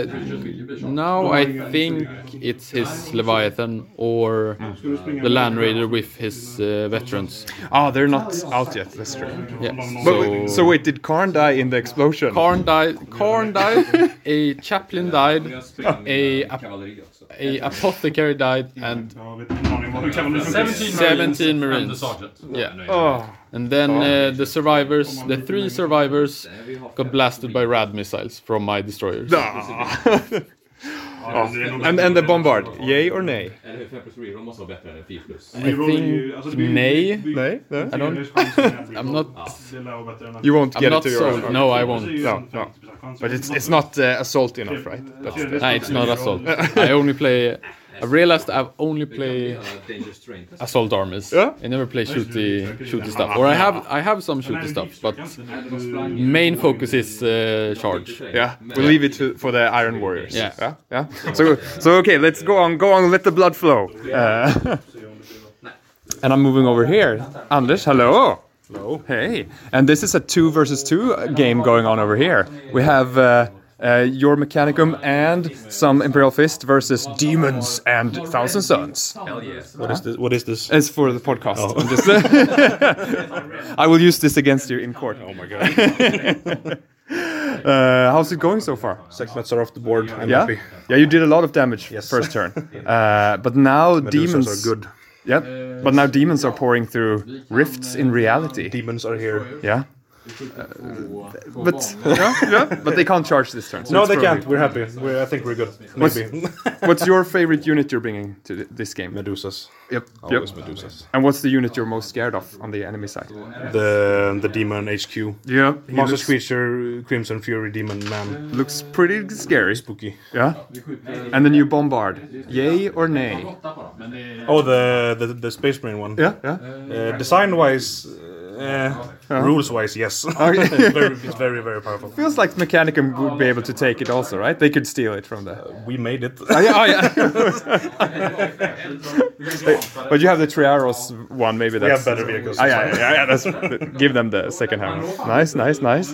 now I think it's his Leviathan or the Land Raider with his uh, veterans. Ah, they're not out yet. That's true. Yeah. But so, wait, so wait, did Kharn die in the explosion? Kharn died. Kharn died. a chaplain died. A, a apothecary died, and 17 marines. Yeah. Oh, And then uh, the survivors, the three survivors, got blasted by rad missiles from my destroyers. *laughs* Oh, And and the bombard, yay or nay? I think nay. Nay, no. I don't. *laughs* I'm not. You won't I'm get not it to your sold. No, I won't. No, no. But it's it's not uh, assault enough, right? That's the, Nah, it's not assault. I only play I realized I've only played *laughs* assault armies. Yeah? I never play shooty shooty stuff. Or I have I have some shooty stuff, but main focus is uh, charge. Yeah, we'll leave it to, for the Iron Warriors. Yeah. yeah, yeah. So, so okay, let's go on, go on, let the blood flow. Uh, *laughs* and I'm moving over here. Anders, hello. Hello. Hey, and this is a two versus two game going on over here. We have. Uh, uh, your Mechanicum and some Imperial Fist versus Demons and Thousand Sons. Hell Suns. What is this? What is this? It's for the podcast. I'm just- *laughs* I will use this against you in court. Oh my god! *laughs* Uh, how's it going so far? Sekhmets are off the board. I'm Yeah, happy. yeah, you did a lot of damage Yes. first turn, *laughs* uh, but now Medusas demons are good. Yeah, but now demons are pouring through rifts in reality. Demons are here. Yeah, but yeah, yeah, *laughs* but they can't charge this turn. so No, they can't. We're happy. We're, I think we're good. What's, Maybe. *laughs* what's your favorite unit you're bringing to th- this game? Medusas. Yep, Always yep. Medusas. And what's the unit you're most scared of on the enemy side? The the demon HQ. Yeah, he Monster Creature, Crimson Fury, Demon Man. looks pretty scary. Spooky. Yeah, and the new bombard. Yay or nay? Oh, the the, the Space Marine one. Yeah, yeah. Uh, design wise, uh, rules wise, yes. *laughs* Okay. very, it's very very powerful. Feels like Mechanicum would be able to take it also, right? They could steal it from the. We made it. Oh, yeah, oh, yeah. *laughs* but you have the Triaros one, maybe that's. have better vehicles, Ah, yeah, yeah, yeah, that's, give them the second hand. Nice, nice, nice.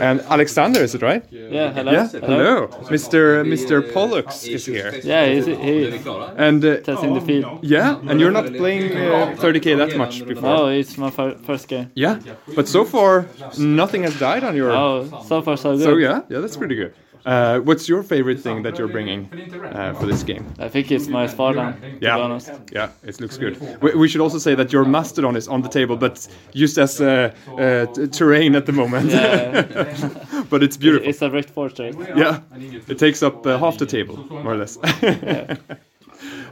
And Alexander, is it right? Yeah, hello. Yeah, hello. Mr. Mr. Pollux is here. Yeah, he's, he And uh, testing the field. yeah, and you're not playing uh, 30k that much before. Oh, it's my fir- first game. Yeah, but so far nothing has died on your. Oh, so far so good. So yeah, yeah, that's pretty good. Uh, what's your favorite thing that you're bringing uh, for this game? I think it's my Spartan, to Yeah. be honest. Yeah, it looks good. We, we should also say that your Mastodon is on the table, but used as uh, uh, terrain at the moment. Yeah. *laughs* but it's beautiful. It's a wrecked fortress. yeah, it takes up uh, half the table, more or less.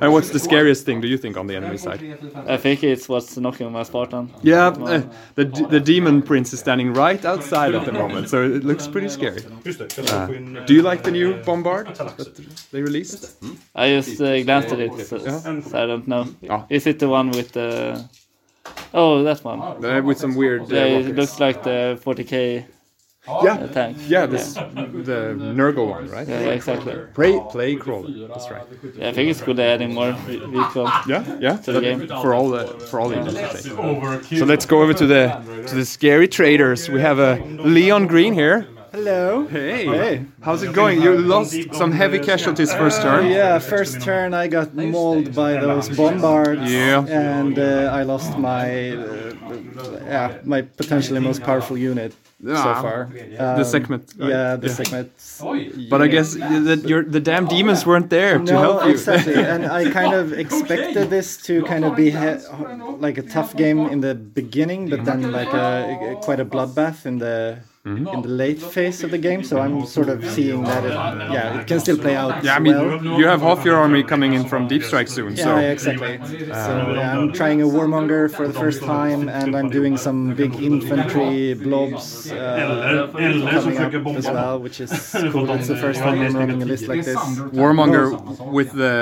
And what's the scariest thing, do you think, on the enemy side? I think it's what's knocking my Spartan. Yeah, uh, the, d- the demon prince is standing right outside at the moment, so it looks pretty scary. Uh, do you like the new bombard that they released? I just uh, glanced at it, so, so I don't know. Oh. Is it the one with the... Oh, that one. Uh, with some weird. Uh, Yeah, it looks like the 40k yeah, uh, tank. yeah, this the Nurgle one, right? Yeah, exactly. Play, play crawler. That's right. Yeah, I think it's good adding more ve- vehicles. Yeah, yeah. To the game. For all the for all the units, I think. So let's go over to the to the scary traders. We have a Leon Green here. Hello. Hey. Hey. How's it going? You lost some heavy casualties first turn. Yeah, first turn I got mauled by those bombards. Yeah. And uh, I lost my, uh, yeah, my potentially most powerful unit so Ah, far. The Um, Sekhmet. right? Yeah, the Sekhmets. But I guess that your the damn demons weren't there to No, help you. exactly. *laughs* and I kind of expected this to kind of be like a tough game in the beginning, but then like a, quite a bloodbath in the Mm-hmm. in the late phase of the game. So I'm sort of seeing that it, yeah, it can still play out. yeah, I mean, well. you have half your army coming in from Deep Strike soon, Yeah, so yeah, exactly. So yeah, I'm trying a warmonger for the first time, and I'm doing some big infantry blobs uh, coming up as well, which is cool. It's the first time I'm running a list like this. Warmonger with the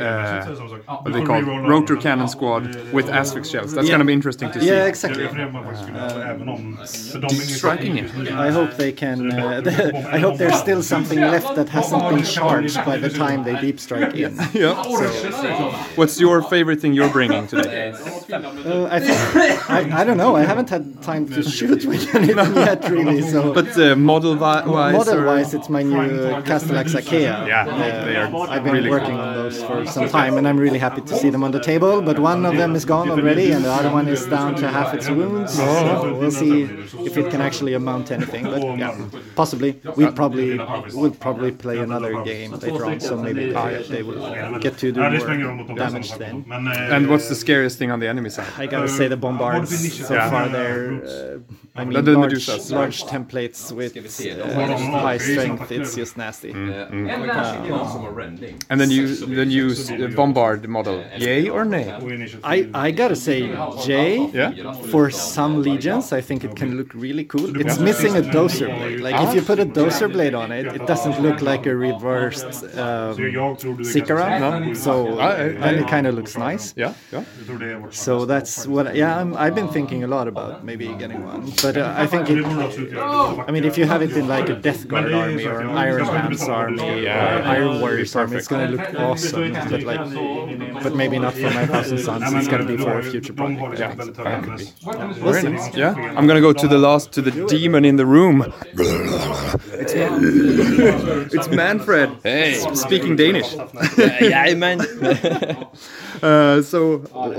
uh, what they call rotor cannon squad with asphyx shells. That's Yeah. gonna be interesting to see. Yeah, exactly. Deep striking it. I hope they can. Uh, *laughs* I hope there's still something left that hasn't been charged by the time they deep strike in. Yeah. What's your favorite thing you're bringing today? *laughs* Uh, I, think, I, I don't know. I haven't had time to shoot with *laughs* any of them yet, really. So. But uh, model vi- wise, Model or- wise, it's my new uh, Castellax Achea. Yeah, Uh, I've been really working on those for some time, and I'm really happy to see them on the table. But one of them is gone already, and the other one is down to half its wounds. So we'll see if it can actually amount to anything. But yeah, possibly. We probably will probably play another game later on, so maybe they, they will get to do more damage then. and what's the scariest thing on the enemy side? I gotta say the bombards so Yeah. far they're uh, I mean The- the large, large templates with uh, high strength it's just nasty. And then you then you. s- uh, bombard model. Yay or nay? I, I gotta say J Yeah. for some legions I think it can look really cool it's it's missing a doser blade. Like if you put a doser blade on it, it doesn't look like a reversed um, Sicaran. So then it kind of looks nice. Yeah, yeah. So that's what. Yeah, I'm, I've been thinking a lot about maybe getting one. But uh, I think it. I mean, if you have it in like a Death Guard army or an Iron Man's army or Iron Warriors army, it's gonna look awesome. But like, but maybe not for my Thousand Sons. It's gonna be for a future project. I think. We'll. Yeah, I'm gonna go to the last to the demon in the room. It's, *laughs* it's Manfred. Hey. speaking Danish. *laughs* yeah, man. *laughs* Uh, so,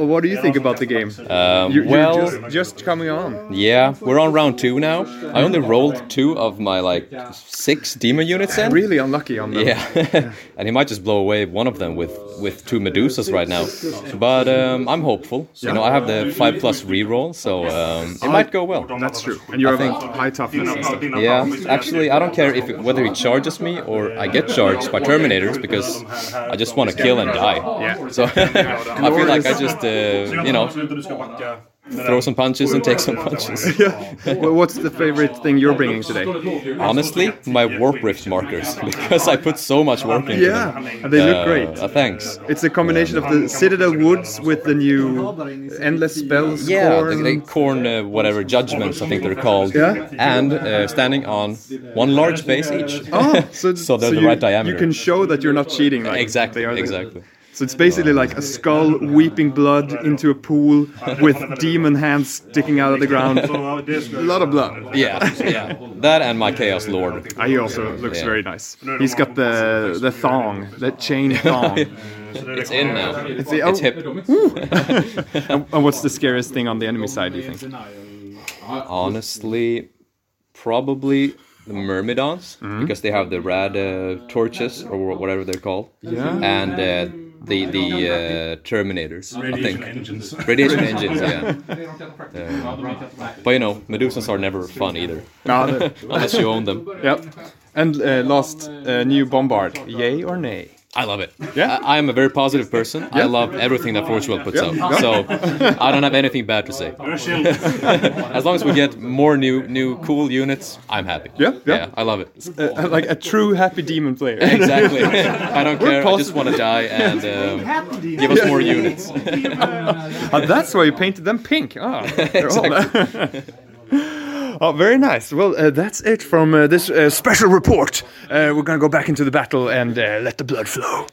what do you think about the game? Um, You- you're well, just, just coming on. yeah, we're on round two now. I only rolled two of my like six demon units in. Really unlucky on that. Yeah, and he might just blow away one of them with with two Medusas right now. But um, I'm hopeful. You know, I have the five plus reroll, so um, it might go well. That's true. And you have think- high toughness and stuff. Yeah, actually, I don't care if it, whether he charges me or I get charged by Terminators because I just want to kill and die. Yeah. So *laughs* I feel like I just, uh, you know, throw some punches and take some punches. *laughs* Well, What's the favorite thing you're bringing today? Honestly, my warp rift markers *laughs* because I put so much work into Yeah, them. and they look Uh, great. uh, thanks. It's a combination of the Citadel Woods with the new Endless Spells. Yeah, Khorne. the, the Khorne, uh, whatever judgments I think they're called. Yeah. And uh, standing on one large base each. Oh, so, *laughs* So they're the you, right diameter. You can show that you're not cheating. Like Exactly, they are the- exactly. So it's basically like a skull weeping blood into a pool with demon hands sticking out of the ground. a lot of blood. Yeah, yeah. That and my Chaos Lord. He also looks Yeah. very nice. He's got the the thong, the chain *laughs* thong. It's in now. It's, It's oh, hip. *laughs* and, and what's the scariest thing on the enemy side? Do you think? Honestly, probably the Myrmidons Mm-hmm. because they have the rad uh, torches or whatever they're called. Yeah. And uh, the the uh, Terminators, I think. *laughs* Radiation engines, yeah. Uh, but you know, Medusas are never fun either, No, unless you own them. *laughs* Yep. And uh, last uh, new bombard. Yay or nay? I love it. Yeah. I, I am a very positive person. I love everything that Forge World puts out. So I don't have anything bad to say. *laughs* as long as we get more new, new cool units, I'm happy. Yeah, yeah. I love it. Uh, like a true happy demon player. Exactly. *laughs* I don't We're care. I just want to die *laughs* and um, give us more units. Ah, that's why you painted them pink. Ah, they're all Oh, very nice. Well, uh, that's it from uh, this uh, special report. Uh, we're gonna go back into the battle and uh, let the blood flow.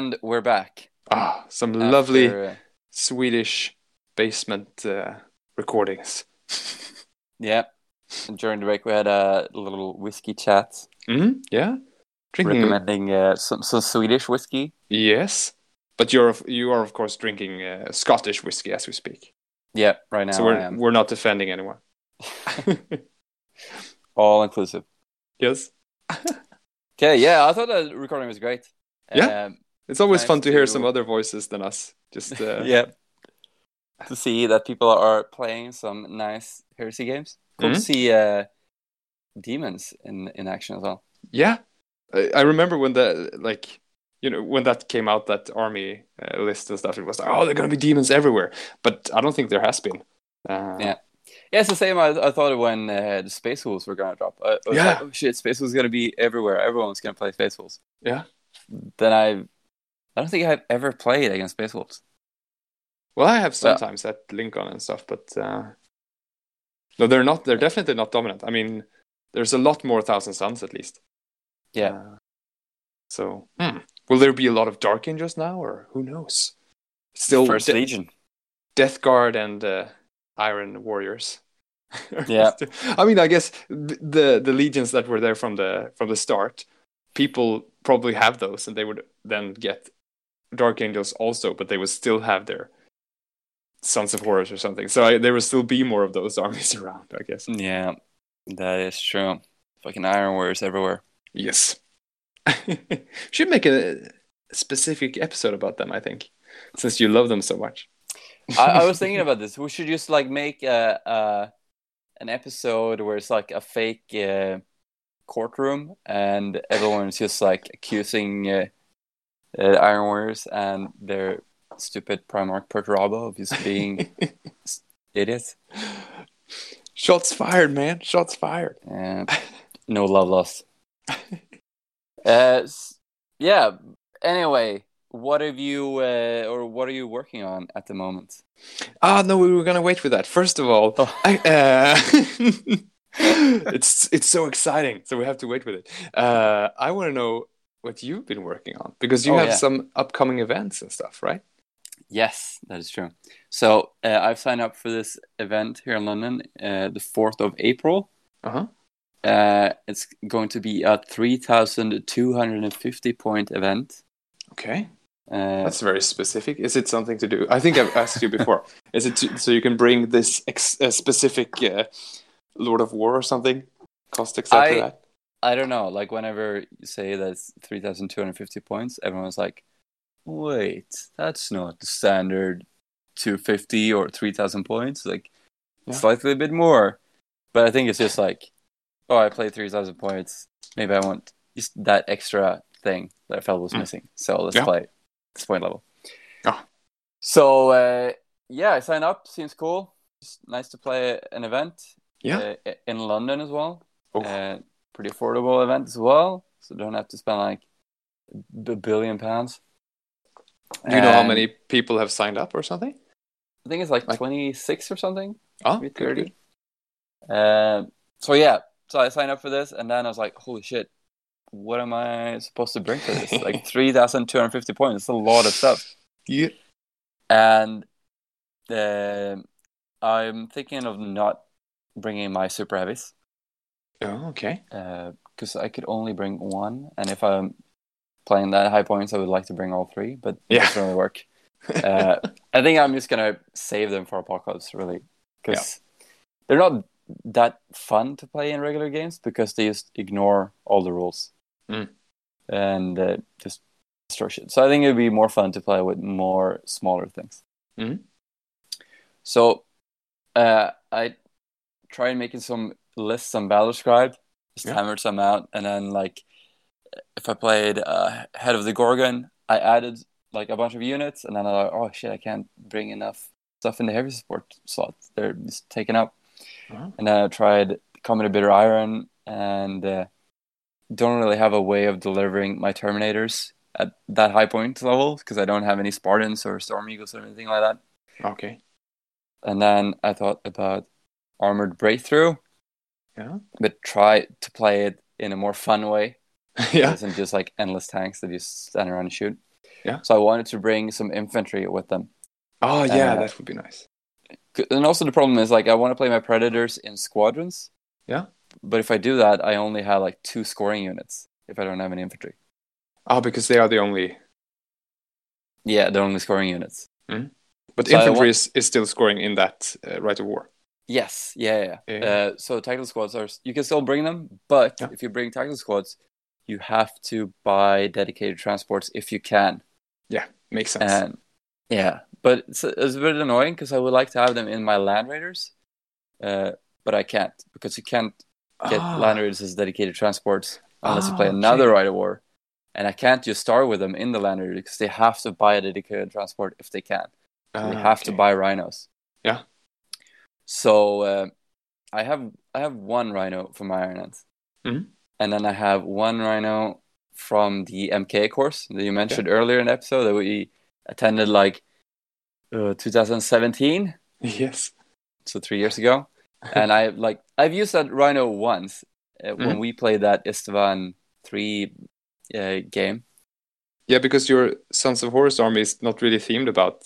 And we're back. Ah, some lovely uh, Swedish basement uh, recordings. *laughs* yeah. And during the break, we had a little whiskey chat, hmm Yeah, drinking. recommending uh, some some Swedish whiskey. Yes, but you're of- you are of course drinking uh, Scottish whiskey as we speak. Yeah, right now so we're we're not defending anyone. *laughs* *laughs* all inclusive. yes, Okay, yeah, I thought the recording was great. Yeah. Um, it's always Nice fun to hear some other voices than us. Just uh, *laughs* yeah. To see that people are playing some nice heresy games. Cool to Mhm. see uh, demons in in action as well. Yeah, I, I remember when the like you know when that came out that army uh, list and stuff. It was like, oh, they're gonna be demons everywhere. But I don't think there has been. Uh, Yeah. Yeah, it's the same. I, I thought when uh, the Space Wolves were gonna drop. I, Yeah. like, oh shit, Space Wolves gonna be everywhere. Everyone's gonna play Space Wolves. Yeah. Then I, I don't think I've ever played against Space Wolves. Well, I have Well- sometimes at Lincoln and stuff, but uh, no, they're not. They're definitely not dominant. I mean, there's a lot more Thousand Sons at least. Yeah. Uh, so, hmm. will there be a lot of Dark Angels now, or who knows? Still, First De- Legion. Death Guard and uh, Iron Warriors. *laughs* Yeah. I mean, I guess the the legions that were there from the from the start, people probably have those, and they would then get Dark Angels also, but they would still have their Sons of Horus or something. So I, there would still be more of those *laughs* armies around, I guess. Yeah, that is true. Fucking Iron Warriors everywhere. Yes. *laughs* Should make a specific episode about them, I think, since you love them so much. I, I was *laughs* thinking about this. We should just like make a, a an episode where it's like a fake uh, courtroom and everyone's just like accusing uh, uh, Iron Warriors and their stupid Primarch Perturabo of just being *laughs* idiots. Shots fired, man. Shots fired. Uh, no love lost. *laughs* Uh, yeah. Anyway, what have you uh, or what are you working on at the moment? Ah, no, we were gonna wait for that. First of all, Oh. I, uh, *laughs* it's it's so exciting, so we have to wait with it. Uh, I want to know what you've been working on because you Oh, have yeah. some upcoming events and stuff, right? Yes, that is true. So uh, I've signed up for this event here in London, uh, the fourth of April. Uh huh. Uh, it's going to be a three thousand two hundred and fifty point event. Okay, Uh, that's very specific. Is it something to do? I think I've asked you before. *laughs* Is it to, so you can bring this ex- uh, specific uh, Lord of War or something? Cost exactly I- that. I don't know. Like whenever you say that it's three thousand two hundred fifty points, everyone's like, "Wait, that's not the standard two fifty or three thousand points. Like, Yeah. slightly a bit more." But I think it's just like, "Oh, I played three thousand points. Maybe I want just that extra thing that I felt was Mm. missing. So let's Yeah. play this point level." Ah. So uh, yeah, I signed up. Seems cool. It's nice to play an event. Yeah. uh, in London as well. Oh. Uh, pretty affordable event as well, so don't have to spend like a billion pounds. Do you know how many people have signed up or something? I think it's like, like- 26 or something, Oh, maybe 30. good. Uh, so yeah, so I signed up for this, and then I was like, holy shit, what am I supposed to bring for this? *laughs* like 3,250 points. It's a lot of stuff. Yeah. And uh, I'm thinking of not bringing my super heavies. Oh, okay. because I could only bring one, and if I'm playing that high points, I would like to bring all three, but it Yeah. doesn't really work. *laughs* uh, I think I'm just gonna save them for apocalypse, really, because they're not that fun to play in regular games because they just ignore all the rules Mm. and uh, just destroy shit. So I think it'd be more fun to play with more smaller things. Mhm. So uh, I tried making some lists on BattleScribe, just Yeah. hammered some out, and then like if I played uh, Head of the Gorgon, I added like a bunch of units, and then I like, oh shit, I can't bring enough stuff in the heavy support slot. They're just taken up. And then I tried Comet of Bitter Iron, and uh, don't really have a way of delivering my Terminators at that high point level because I don't have any Spartans or Storm Eagles or anything like that. Okay. And then I thought about Armored Breakthrough, Yeah. but try to play it in a more fun way. It *laughs* yeah. isn't just like endless tanks that you stand around and shoot. Yeah. So I wanted to bring some infantry with them. Oh yeah, Uh, that would be nice. And also the problem is like I want to play my predators in squadrons. Yeah. But if I do that, I only have like two scoring units if I don't have any infantry. Oh, because they are the only. Yeah, they're only scoring units. But So infantry want- is, is still scoring in that uh, rite of war. Yes, yeah, yeah. Yeah. Uh, so tactical squads are you can still bring them, but Yeah. if you bring tactical squads, you have to buy dedicated transports if you can. Yeah, makes sense. And yeah, but it's, it's a bit annoying because I would like to have them in my land raiders, uh, but I can't because you can't get Ah. land raiders as dedicated transports unless you play Ah, another okay. Rite of War, and I can't just start with them in the land raider because they have to buy a dedicated transport if they can. So they have to buy rhinos. Yeah. So uh, I have I have one rhino from my Iron Hands, Mhm. and then I have one rhino from the MK course that you mentioned earlier in the episode that we attended like uh, 2017, Yes. so three years ago. and I like I've used that rhino once uh, when Mhm. we played that Istvan three uh, game. Yeah, because your Sons of Horus army is not really themed about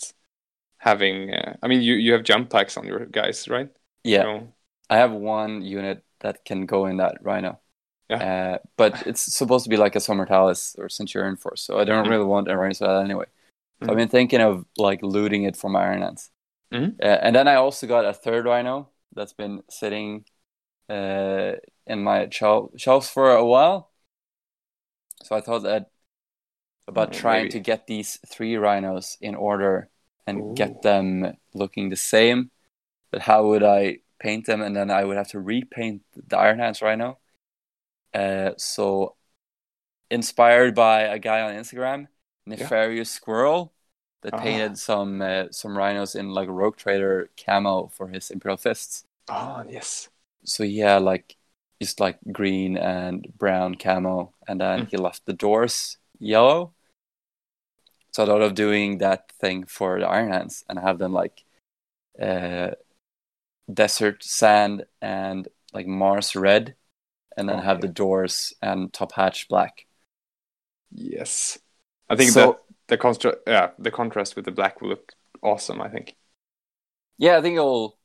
having. Uh, I mean, you, you have jump packs on your guys, right? Yeah. I have one unit that can go in that rhino. Yeah. Uh, but it's supposed to be like a Sommertalis or Centurion force, so I don't Mhm. really want a rhino for that anyway. So Mhm. I've been thinking of like looting it from Iron Hands. Mhm. Uh, and then I also got a third rhino that's been sitting uh, in my shel- shelves for a while. So I thought that about Mm, trying maybe. to get these three rhinos in order and Ooh. get them looking the same. But how would I paint them? And then I would have to repaint the Iron Hands rhino. Uh, so, inspired by a guy on Instagram, Nefarious Squirrel, that Ah. painted some uh, some rhinos in like Rogue Trader camo for his Imperial Fists. Oh, yes. So yeah, like just like green and brown camo, and then Mm. he left the doors yellow. So I thought of doing that thing for the Iron Hands and have them like uh, desert sand and like Mars red, and then have the doors and top hatch black. Yes. I think So- that the contra- yeah, the contrast with the black will look awesome, I think. Yeah, I think it'll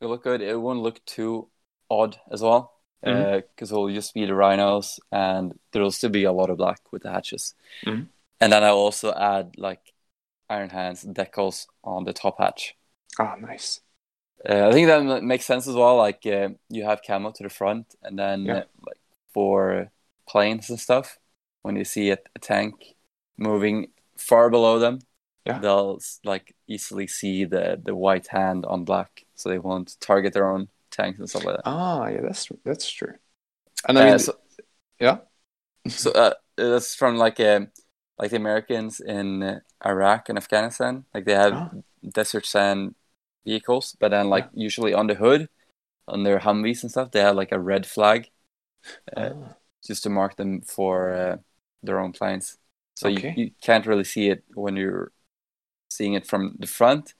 it'll look good. It won't look too odd as well, because it'll just be the rhinos, and there'll still be a lot of black with the hatches. Mhm. And then I'll also add like Iron Hands decals on the top hatch. Ah, nice. Uh, I think that makes sense as well. Like uh, you have camo to the front, and then Yeah. uh, like for planes and stuff, when you see a, a tank moving far below them, Yeah. they'll like easily see the the white hand on black, so they won't target their own tanks and stuff like that. Ah, yeah, that's that's true. And I Uh, mean, so, yeah, so uh, that's from like uh, like the Americans in Iraq and Afghanistan. Like they have Ah. desert sand vehicles, but then like usually on the hood, on their Humvees and stuff, they have like a red flag, uh, Ah. just to mark them for uh, their own planes. So Okay. you, you can't really see it when you're seeing it from the front,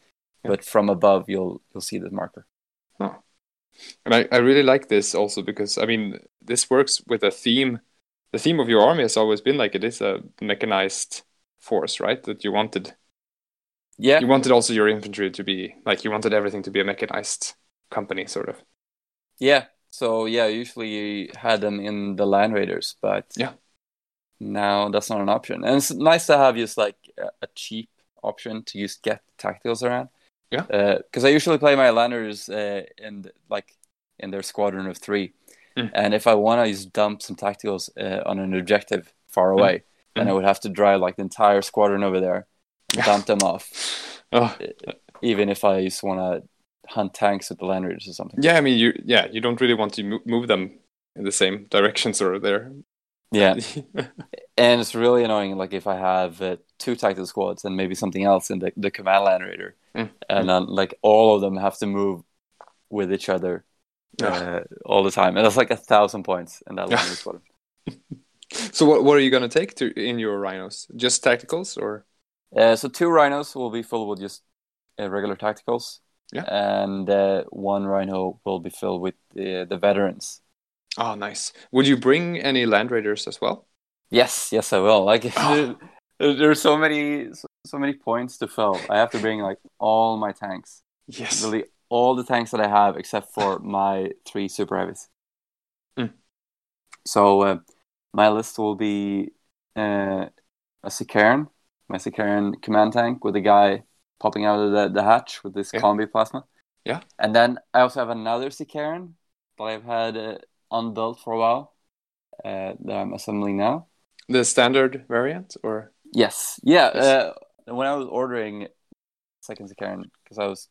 Yeah. but from above you'll you'll see the marker. Oh. and I, I really like this also because I mean this works with a theme. The theme of your army has always been like it is a mechanized force, right? That you wanted Yeah, you wanted also your infantry to be like you wanted everything to be a mechanized company, sort of. Yeah. So yeah, usually you had them in the Land Raiders, but Yeah. now that's not an option. And it's nice to have just like a, cheap option to just get tacticals around. Yeah. Because I usually play my Landers uh, in the- like in their squadron of three, Mm. and if I want to just dump some tacticals uh, on an objective far away, then I Mm. would have to drive like the entire squadron over there, and dump them off. *laughs* Oh, Even if I just want to hunt tanks with the Land Raiders or something. yeah. I mean, you yeah you don't really want to mo- move them in the same directions of there. Yeah. *laughs* And it's really annoying, like if I have uh, two tactical squads and maybe something else in the, the command land raider, Mm. and then like all of them have to move with each other uh, all the time, and that's like a thousand points in that raider squadron. *laughs* so what what are you gonna take to in your rhinos? Just tacticals or? Uh, so two rhinos will be filled with just uh, regular tacticals, Yeah. and uh, one rhino will be filled with the the veterans. Oh, nice. Would you bring any land raiders as well? Yes, yes, I will. Like Oh. *laughs* There- There's so many, so, so many points to fill. I have to bring like all my tanks, Yes. really all the tanks that I have, except for *laughs* my three super heavies. Mm. So uh, my list will be uh, a Sicaran, my Sicaran command tank with a guy popping out of the, the hatch with this Yeah. combi plasma. Yeah. And then I also have another Sicaran that I've had uh, unbuilt for a while uh, that I'm assembling now. The standard variant, or Yes. Yeah. Yes. Uh, when I was ordering second Sicaran, because I was,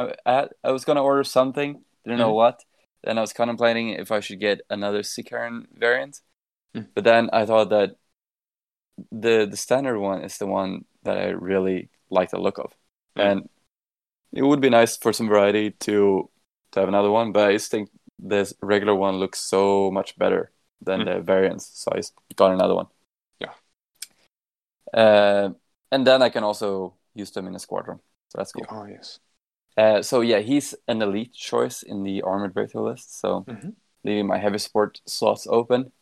I, I, I was gonna order something, didn't know Mhm. what. Then I was contemplating if I should get another Sicaran variant, Mm. but then I thought that the the standard one is the one that I really like the look of, Mm. and it would be nice for some variety to to have another one. But I just think this regular one looks so much better than Mm. the variants, so I just got another one. Yeah. Uh, and then I can also use them in a squadron, so that's cool. oh yes, Uh, so yeah, he's an elite choice in the armored vehicle list. So Mhm. leaving my heavy support slots open.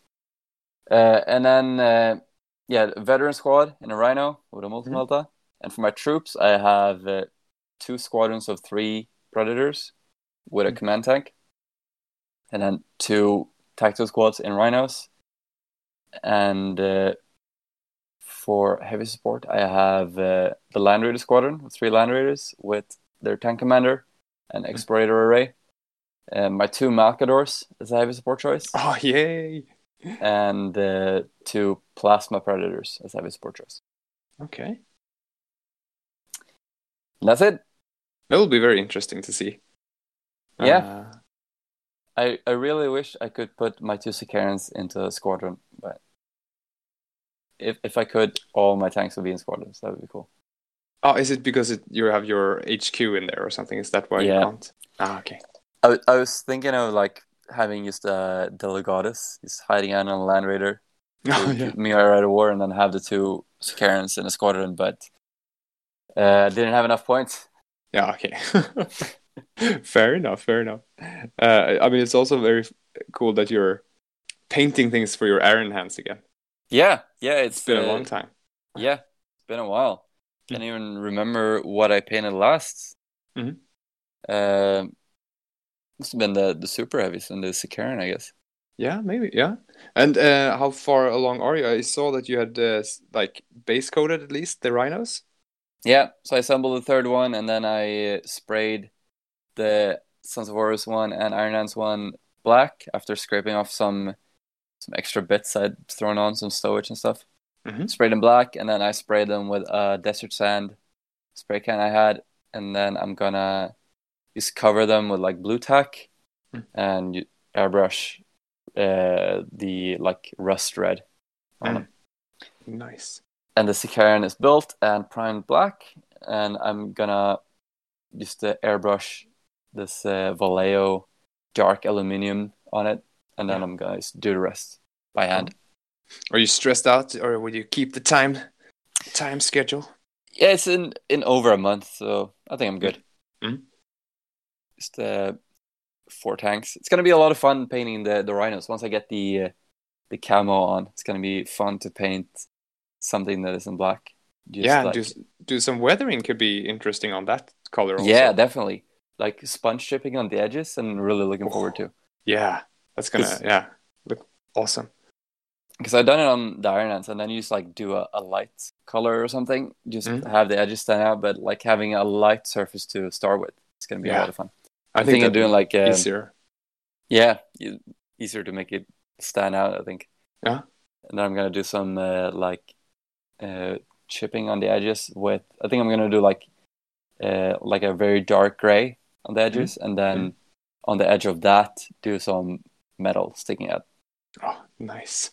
Uh, and then uh, yeah, veteran squad in a Rhino with a multi multi. And for my troops, I have uh, two squadrons of three Predators with a command tank, and then two tactical squads in Rhinos. And uh, for heavy support, I have uh, the Land Raider squadron with three Land Raiders with their tank commander and explorator array. And my two Malcadors as a heavy support choice, oh yay, and uh, two Plasma Predators as heavy support choice. okay. And that's it. That will be very interesting to see. Yeah. Uh, I, I really wish I could put my two Sicarans into a squadron, but if if I could, all my tanks would be in squadrons. That would be cool. Oh, is it because it, you have your HQ in there or something? Is that why Yeah. you can't? Ah, okay. I, I was thinking of like having just a Delegatus, just hiding out on a Land Raider, *laughs* Oh, yeah. me out of war, and then have the two Sicarans in a squadron, but uh, didn't have enough points. Yeah, okay. *laughs* fair enough, fair enough. Uh, I mean, it's also very cool that you're painting things for your Iron Hands again. Yeah, yeah, It's been a uh, long time. Yeah, it's been a while. Can't even remember what I painted last. Mm-hmm. Um, must have been the the super heavies and the Sicaran, I guess. Yeah, maybe, yeah. And uh, how far along are you? I saw that you had uh, like base coated at least the rhinos. Yeah, so I assembled the third one, and then I uh, sprayed the Sons of Horus one and Iron Hands one black after scraping off some some extra bits I'd thrown on, some stowage and stuff. Mhm. Sprayed them black, and then I sprayed them with a desert sand spray can I had, and then I'm gonna just cover them with like blue tack Mm. and airbrush uh, the like rust red on Mm. them Nice. and the Sicaran is built and primed black, and I'm gonna just uh, airbrush this uh, Vallejo dark aluminium on it, and then Yeah. I'm gonna just do the rest by hand. Are you stressed out, or will you keep the time time schedule? Yeah, it's in in over a month, so I think I'm good. Mhm. Just uh, four tanks. It's gonna be a lot of fun painting the the rhinos. Once I get the uh, the camo on, it's gonna be fun to paint something that is in black. Just yeah, like- do do some weathering could be interesting on that color. Also. Yeah, definitely. Like sponge chipping on the edges, and really looking forward to. yeah, that's gonna yeah look awesome. Because I've done it on the Iron Hands, and then you just like do a, a light color or something. Just Mhm. have the edges stand out, but like having a light surface to start with. It's gonna be a lot of fun. I I think I'm doing like um, easier. yeah, easier to make it stand out. I think. Yeah. And then I'm gonna do some uh, like uh, chipping on the edges with. I think I'm gonna do like uh, like a very dark gray on the edges, and then on the edge of that do some metal sticking out. Oh, nice.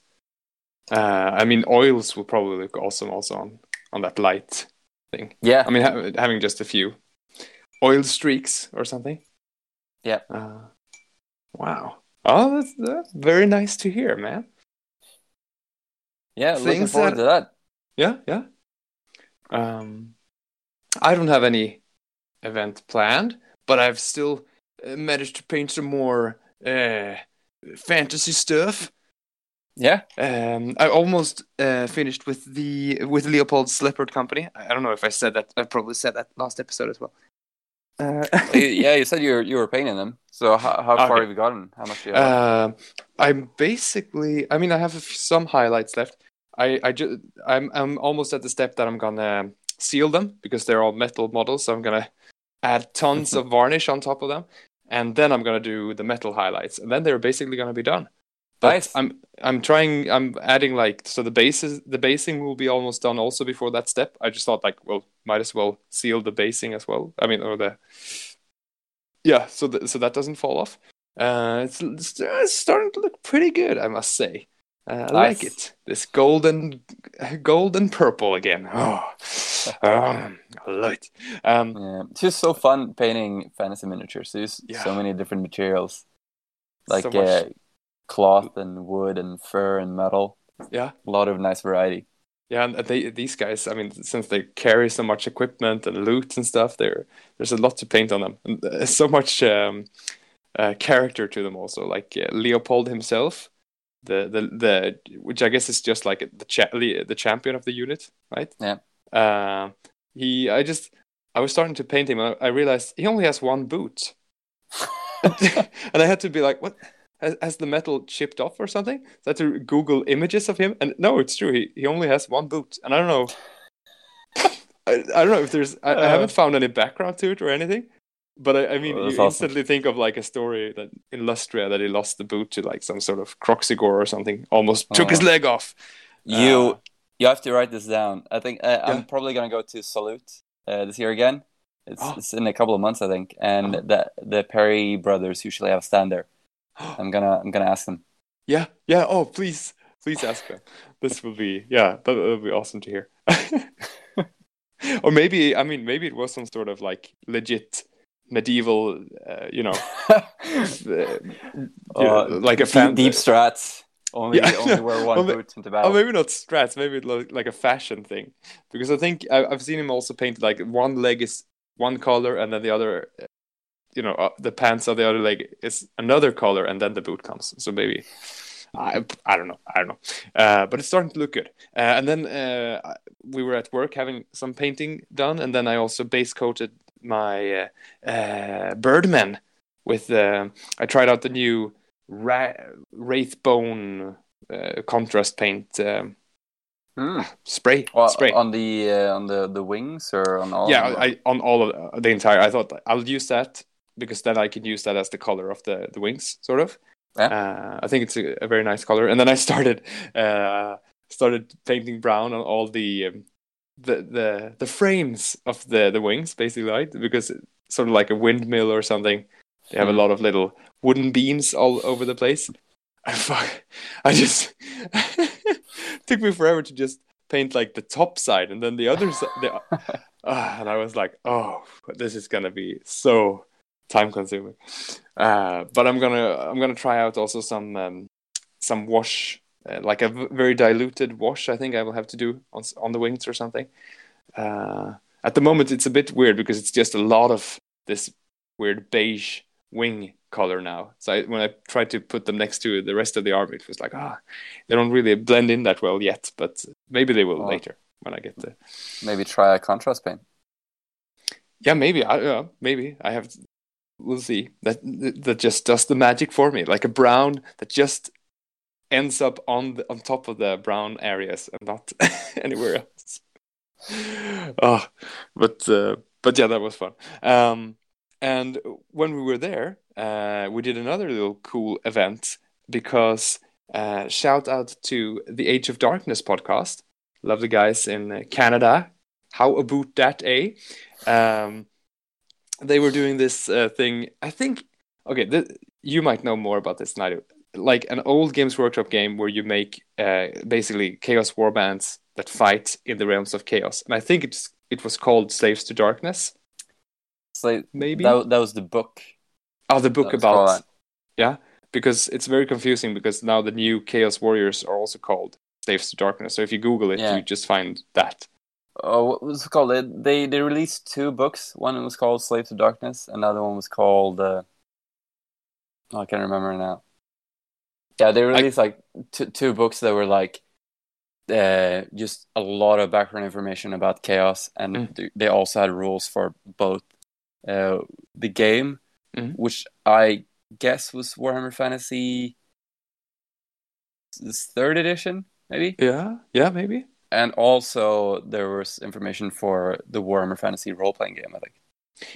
Uh, I mean, oils will probably look awesome also on on that light thing. Yeah, I mean, ha- having just a few oil streaks or something. Yeah. Uh, wow. Oh, that's, that's very nice to hear, man. yeah. Looking forward that- to that. Yeah, yeah. Um, I don't have any event planned, but I've still uh, managed to paint some more uh, fantasy stuff. Yeah. Um, I almost uh, finished with the with Leopold's Leopard Company. I don't know if I said that. I probably said that last episode as well. Uh, *laughs* yeah, you said you were you were painting them. So how, how far Okay. have you gotten? How much do you have? Um, I'm basically. I mean, I have some highlights left. I I just I'm I'm almost at the step that I'm gonna seal them because they're all metal models. So I'm gonna add tons of varnish on top of them, and then I'm gonna do the metal highlights, and then they're basically gonna be done. But Nice. I'm I'm trying. I'm adding like so the bases the basing will be almost done also before that step. I just thought like well might as well seal the basing as well. I mean or the yeah so th- so that doesn't fall off. Uh, it's, it's starting to look pretty good, I must say. Uh, I like it. This golden, golden purple again. Oh, *laughs* um, I love it. Um, Yeah, it's just so fun painting fantasy miniatures. There's Yeah. so many different materials, like So uh, cloth and wood and fur and metal. yeah, A lot of nice variety. yeah. And they, these guys, I mean, since they carry so much equipment and loot and stuff, there, there's a lot to paint on them. And so much um, uh, character to them also. Like uh, Leopold himself, the, the the which I guess is just like the cha- the the champion of the unit, right? Yeah. Uh, he, I just, I was starting to paint him, and I I realized he only has one boot, *laughs* *laughs* and I had to be like, what? Has, has the metal chipped off or something? So I had to Google images of him, and no, it's true. He he only has one boot, and I don't know. *laughs* I, I don't know if there's. I, I haven't found any background to it or anything. But I, I mean, Oh, you awesome. instantly think of like a story that in Lustria that he lost the boot to like some sort of Kroxigor or something, almost took his Oh. leg off. You Uh, you have to write this down. I think uh, Yeah. I'm probably gonna go to Salute uh, this year again. It's, Oh. *gasps* it's in a couple of months, I think. And Oh. the the Perry brothers usually have a stand there. *gasps* I'm gonna I'm gonna ask them. Yeah, yeah. Oh, please, please ask them. This will be, yeah, that would be awesome to hear. *laughs* or maybe, I mean, maybe it was some sort of like legit medieval, uh, you know, *laughs* uh, you know, like a deep, fan. deep strats. Only Yeah. only wear one boot into Oh, maybe not strats. Maybe it like a fashion thing, because I think I, I've seen him also painted like one leg is one color, and then the other, you know, uh, the pants of the other leg is another color, and then the boot comes. So maybe, I, I don't know, I don't know, uh, but it's starting to look good. Uh, and then uh, we were at work having some painting done, and then I also base coated my uh, uh, Birdman with. Uh, I tried out the new Ra- Wraithbone uh, contrast paint um, Hmm. spray. Well, spray. on the uh, on the the wings or on all. yeah, of? I, on all of the entire. I thought I'll use that because then I can use that as the color of the the wings, sort of. Yeah. Uh, I think it's a, a very nice color. And then I started *laughs* uh, started painting brown on all the um, the the the frames of the the wings, basically, right? Because it's sort of like a windmill or something. They have a Hmm. lot of little wooden beams all over the place. *laughs* I fuck, I just *laughs* took me forever to just paint like the top side and then the other side. The, Ah, and I was like, oh, this is gonna be so time consuming. Uh, but I'm gonna I'm gonna try out also some um, some wash, uh, like a v- very diluted wash. I think I will have to do on on the wings or something. Uh, at the moment, it's a bit weird because it's just a lot of this weird beige wing color now. So I, when I tried to put them next to the rest of the army, it was like, ah, they don't really blend in that well yet. But maybe they will Oh. later when I get the Maybe try a contrast paint. yeah maybe i yeah, maybe i have we'll see that that just does the magic for me like a brown that just ends up on the, on top of the brown areas and not *laughs* anywhere else. Oh but uh, but yeah that was fun. Um and when we were there uh we did another little cool event because uh shout out to the age of darkness podcast. Love the guys in uh, canada. How about that eh? Um, they were doing this uh, thing. I think okay, th- you might know more about this than I do. Like an old Games Workshop game where you make uh, basically chaos warbands that fight in the realms of chaos, and I think it's it was called Slaves to Darkness. Like Maybe that, that was the book. oh, the book was called about yeah, because it's very confusing because now the new Chaos Warriors are also called Slaves to Darkness. So if you Google it, Yeah. you just find that. Oh, what was it called? They, they they released two books. One was called Slave to Darkness. Another one was called. Uh, oh, I can't remember now. Yeah, they released like two, two books that were like uh, just a lot of background information about chaos, and Mm. th- they also had rules for both uh, the game, Mhm. which I guess was Warhammer Fantasy third edition, maybe, Yeah, yeah, maybe. And also there was information for the Warhammer Fantasy role playing game. I think.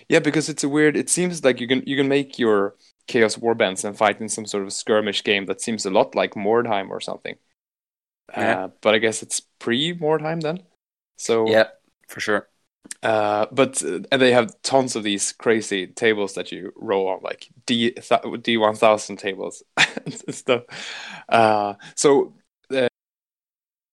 Yeah, because it's a weird. It seems like you can you can make your chaos warbands and fight in some sort of skirmish game that seems a lot like Mordheim or something. Yeah. Uh, but I guess it's pre Mordheim then. So Yeah, for sure. Uh, but uh, and they have tons of these crazy tables that you roll on, like D D one thousand tables *laughs* and stuff. Uh, so uh,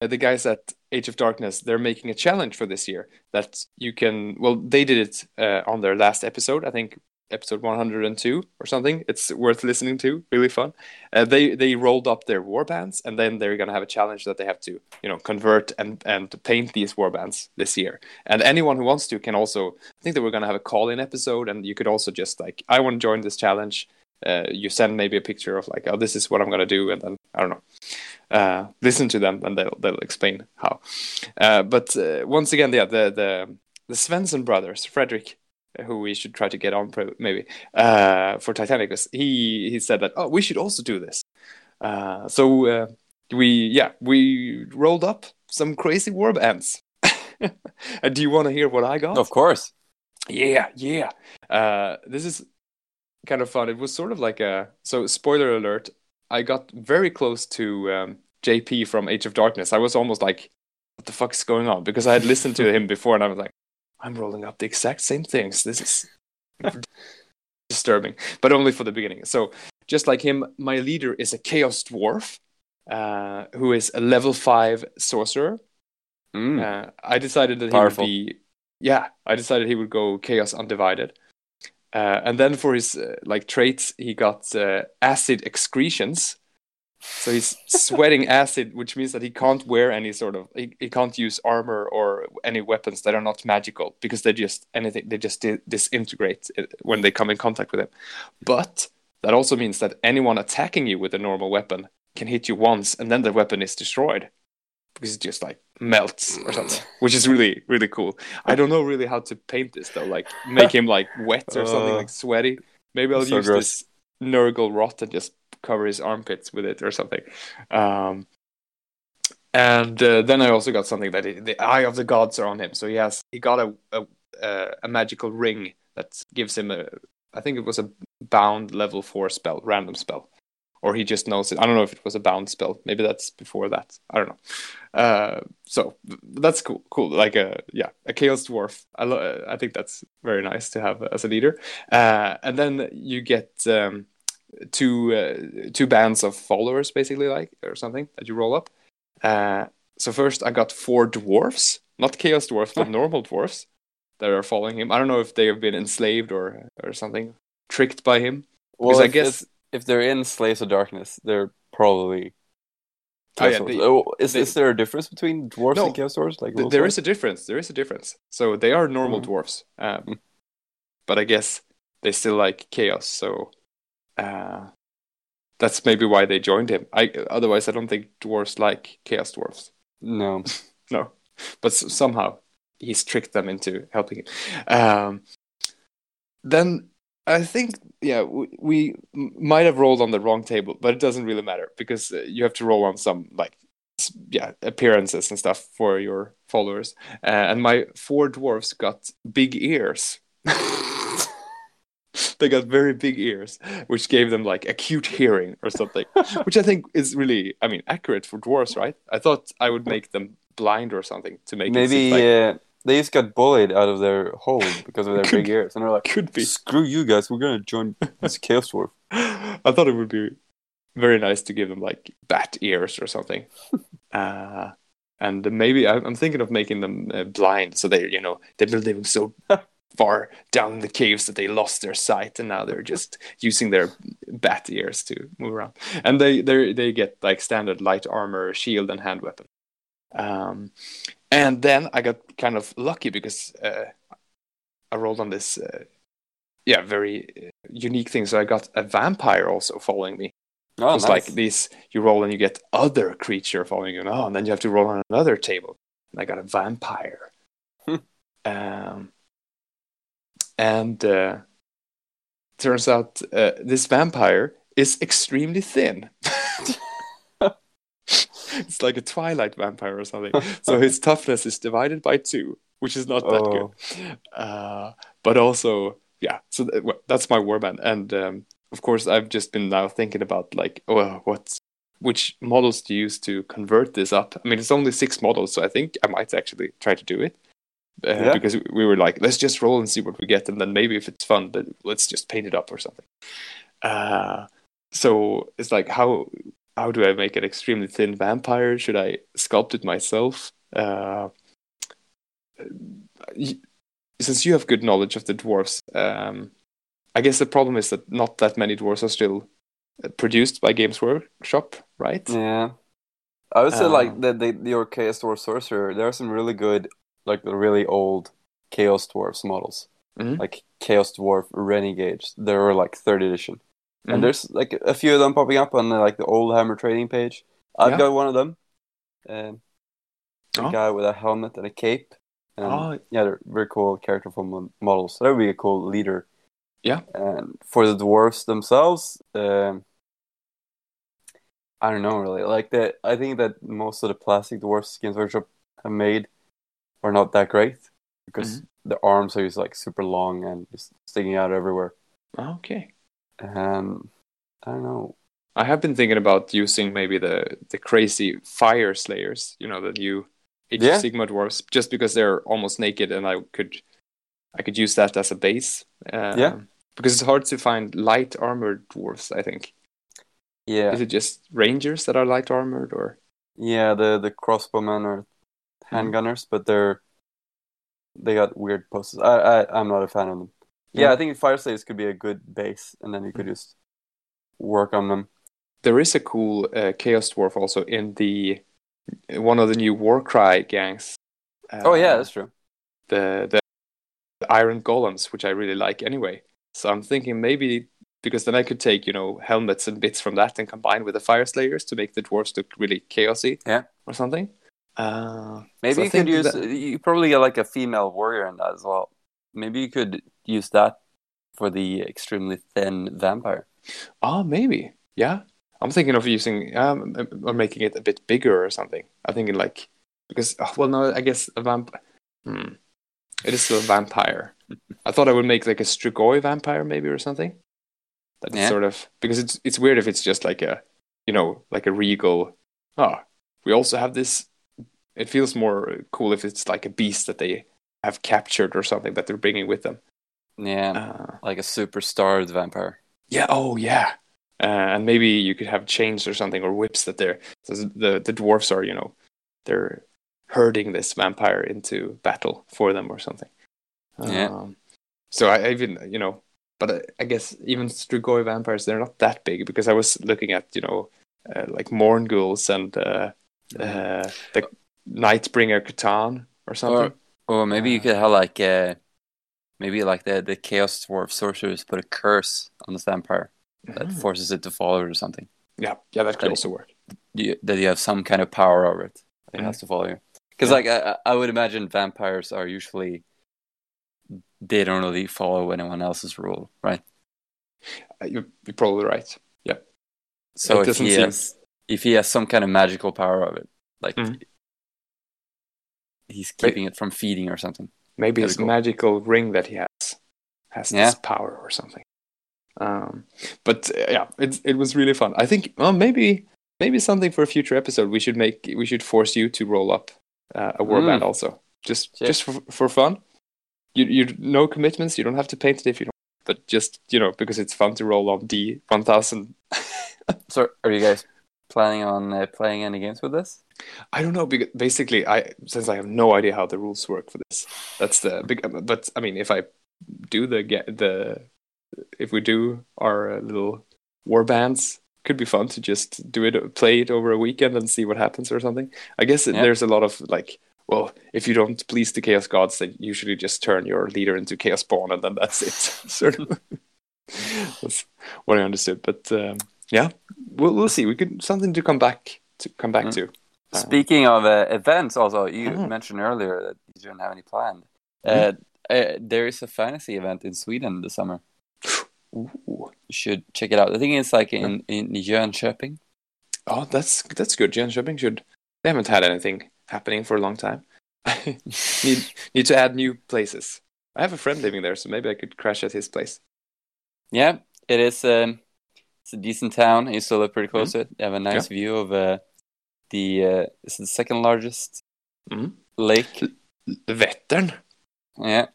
the guys at Age of Darkness they're making a challenge for this year that you can. Well, they did it uh, on their last episode, I think episode one hundred and two or something. It's worth listening to. Really fun. Uh, they they rolled up their warbands and then they're gonna have a challenge that they have to you know convert and and paint these warbands this year. And anyone who wants to can also. I think that we're gonna have a call in episode, and you could also just like I want to join this challenge. Uh, you send maybe a picture of like oh this is what I'm gonna do, and then I don't know. Uh, listen to them and they'll they'll explain how. Uh, but uh, once again, yeah, the the the Svensson brothers, Frederick who we should try to get on pro- maybe uh, for Titanicus. He he said that oh we should also do this. Uh, so uh, we yeah we rolled up some crazy warbands. *laughs* and do you want to hear what I got? Of course. Yeah, yeah. Uh, this is kind of fun. It was sort of like a so spoiler alert. I got very close to um, JP from Age of Darkness. I was almost like, "What the fuck is going on?" Because I had listened to him *laughs* before, and I was like, "I'm rolling up the exact same things. This is *laughs* disturbing." But only for the beginning. So just like him, my leader is a Chaos Dwarf, uh, who is a level five sorcerer. Mm. Uh, I decided that Powerful. he would be, yeah, I decided he would go Chaos Undivided. Uh, and then for his uh, like traits, he got uh, acid excretions. So he's *laughs* sweating acid, which means that he can't wear any sort of he, he can't use armor or any weapons that are not magical because they just anything they just di- disintegrate uh, when they come in contact with him. But that also means that anyone attacking you with a normal weapon can hit you once, and then the weapon is destroyed because it just like melts or something, *laughs* which is really really cool. I don't know really how to paint this though, like make him like wet or something, Uh, like sweaty. Maybe I'll so use gross. this Nurgle rot and just cover his armpits with it or something. Um, and uh, then I also got something that he, the eye of the gods are on him, so he has he got a a, a, a magical ring that gives him a I think it was a bound level four spell, random spell or he just knows it. I don't know if it was a bound spell. Maybe that's before that. I don't know. Uh, so that's cool. Cool. Like a yeah, a chaos dwarf. I lo- I think that's very nice to have as a leader. Uh, and then you get um, two uh, two bands of followers, basically, like or something that you roll up. Uh, so first, I got four dwarfs, not chaos dwarfs, but *laughs* normal dwarfs that are following him. I don't know if they have been enslaved or or something, tricked by him. Well, Because I guess- if, they're in Slaves of Darkness, they're probably. Oh, yeah, they- oh, is, they- is there a difference between dwarves No, and chaos dwarves? Like Th- rules there wise? is a difference. There is a difference. So they are normal Mhm. dwarfs, um, Mm. but I guess they still like chaos. So uh, that's maybe why they joined him. I otherwise I don't think dwarves like chaos dwarfs. no. *laughs* No, but s- somehow he's tricked them into helping him. Um, then I think yeah we, might have rolled on the wrong table, but it doesn't really matter because uh, you have to roll on some like yeah appearances and stuff for your followers. Uh, and my four dwarfs got big ears. *laughs* they got very big ears, which gave them like acute hearing or something, *laughs* which I think is really, I mean, accurate for dwarves, right? I thought I would make them blind or something to make it Maybe seem like uh, they just got bullied out of their hole because of their *laughs* Could- big ears, and they're like, could be. "Screw you guys, we're gonna join this *laughs* chaos dwarf." I thought it would be very nice to give them like bat ears or something. *laughs* uh, and maybe I'm I'm thinking of making them uh, blind, so they, you know, they've been living so far down the caves that they lost their sight, and now they're just using their bat ears to move around. And they they they get like standard light armor, shield, and hand weapon. Um, and then I got kind of lucky because uh, I rolled on this, uh, yeah, very uh, unique thing. So I got a vampire also following me. Oh, it's nice. like these you roll and you get other creature following you. Oh, and then you have to roll on another table. And I got a vampire. Hmm. um, and uh, turns out uh, this vampire is extremely thin. *laughs* *laughs* it's like a twilight vampire or something. *laughs* so his toughness is divided by two, which is not that Oh. good. Uh, but also, yeah. So th- that's my warband, and um, of course, I've just been now thinking about like, well, what, which models to use to convert this up. I mean, it's only six models, so I think I might actually try to do it. Uh, Yeah. Because we were like, let's just roll and see what we get, and then maybe if it's fun, then let's just paint it up or something. Uh, so it's like, how how do I make an extremely thin vampire? Should I sculpt it myself? Uh, since you have good knowledge of the dwarves, um, I guess the problem is that not that many dwarves are still uh, produced by Games Workshop, right? Yeah. I would say Uh, like the, the your Chaos Dwarf Sorcerer, there are some really good like the really old Chaos Dwarfs models. Mhm. Like Chaos Dwarf Renegades. They were like third edition. Mhm. And there's like a few of them popping up on the, like the Oldhammer trading page. I've Yeah. got one of them. Um, a Oh. guy with a helmet and a cape. And Oh. yeah, they're very cool character form models. So that would be a cool leader. Yeah. And for the dwarves themselves, um, I don't know really. Like the, I think that most of the plastic dwarfs Games Workshop have made are not that great because Mm-hmm. the arms are just like super long and just sticking out everywhere. Okay. Um, I don't know. I have been thinking about using maybe the the crazy Fyreslayers, you know, the new Age Yeah. Sigmar dwarves, just because they're almost naked, and I could I could use that as a base. Um, Yeah. Because it's hard to find light armored dwarves. I think. Yeah, Is it just rangers that are light armored, or yeah. The the crossbowmen are Mm-hmm. handgunners, but they're they got weird poses. I I I'm not a fan of them. Yeah, Yeah. I think Fyreslayers could be a good base, and then you Mm-hmm. could just work on them. there is a cool uh, chaos dwarf also in the one of the new Warcry gangs. oh yeah, Uh, that's true. the the iron golems, which I really like anyway. So I'm thinking maybe because then I could take you know helmets and bits from that and combine with the Fyreslayers to make the dwarves look really chaosy, Yeah. or something. Uh, Maybe so you could use that- you probably get like a female warrior in that as well. Maybe you could use that for the extremely thin vampire. Oh, maybe. Yeah. I'm thinking of using um or making it a bit bigger or something. I'm thinking like because oh, well no I guess a vamp hmm. It is still a vampire. I thought I would make like a Strigoi vampire maybe or something. That is Yeah. sort of because it's it's weird if it's just like a you know like a regal oh we also have this it feels more cool if it's like a beast that they have captured or something that they're bringing with them. Yeah, Uh, like a super starved vampire. yeah. Oh, yeah. Uh, and maybe you could have chains or something or whips that they're the the dwarfs are you know they're herding this vampire into battle for them or something. Yeah. Um, so I even you know, but I, I guess even Strigoi vampires they're not that big because I was looking at you know uh, like Mourngul's and uh, uh, the Nightbringer Catan or something. Or maybe you could have like uh, maybe like the the chaos dwarf sorcerers put a curse on this vampire that Mhm. forces it to follow it or something. Yeah, yeah, that could Like- also work. You, that you have some kind of power over it. It Mhm. has to follow you. Because Yeah. like I, I would imagine vampires are usually they don't really follow anyone else's rule, right? Uh, You're, you're probably right. Yeah. So It if doesn't he seem- has if he has some kind of magical power of it, like Mhm. he's keeping it from feeding or something. Maybe his cool. magical ring that he has has Yeah. this power or something. Um, but uh, yeah, it it was really fun. I think well, maybe maybe something for a future episode. We should make we should force you to roll up uh, a warband Mm. also, just Yeah. just for, for fun. You you no commitments. You don't have to paint it if you don't. But just you know because it's fun to roll on D one thousand. *laughs* So are you guys planning on uh, playing any games with this? I don't know because basically I since I have no idea how the rules work for this. That's the big. But I mean, if I do the get the if we do our uh, little war bands, could be fun to just do it, play it over a weekend and see what happens or something. I guess Yeah. there's a lot of like. Well, if you don't please the chaos gods, then usually just turn your leader into chaos spawn, and then that's it. *laughs* sort of. *laughs* that's what I understood. But um, yeah, we'll we'll see. We could something to come back to come back Mm. to. Uh, Speaking of uh, events, also you Mhm. mentioned earlier that you didn't have any planned. Uh, uh, there is a fantasy event in Sweden this summer. Ooh. You should check it out. I think it's like in in Jönköping. Oh, that's that's good. Jönköping should. They haven't had anything happening for a long time. *laughs* need *laughs* need to add new places. I have a friend living there, so maybe I could crash at his place. Yeah, it is. Um, it's a decent town. You still live pretty close to it. They have a nice view of uh, the. Uh, it's the second largest Mhm. lake. Vättern. Yeah.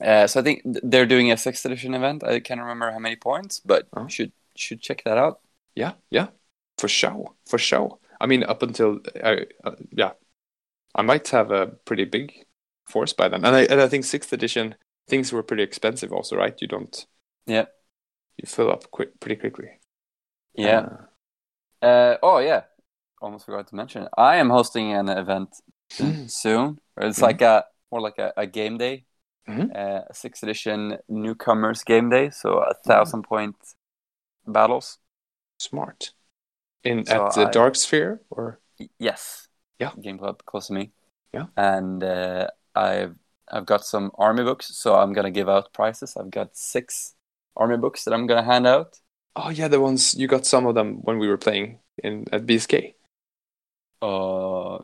Uh, so I think they're doing a sixth edition event. I can't remember how many points, but Oh. should should check that out. Yeah, yeah, for sure, for sure. I mean, up until I, uh, yeah, I might have a pretty big force by then, and I and I think sixth edition things were pretty expensive, also, right? You don't, Yeah. You fill up quick, pretty quickly. Yeah. Uh, Uh, oh yeah, almost forgot to mention. It. I am hosting an event *clears throat* soon. It's Mhm. like a more like a, a game day, Mhm. uh, a sixth edition newcomers game day. So a thousand point battles. smart. In So at the I- Dark Sphere, or Yes. Yeah. Game club close to me. Yeah. And uh, I've I've got some army books, so I'm gonna give out prizes. I've got six army books that I'm gonna hand out. oh yeah, the ones you got some of them when we were playing in at BSK. Uh,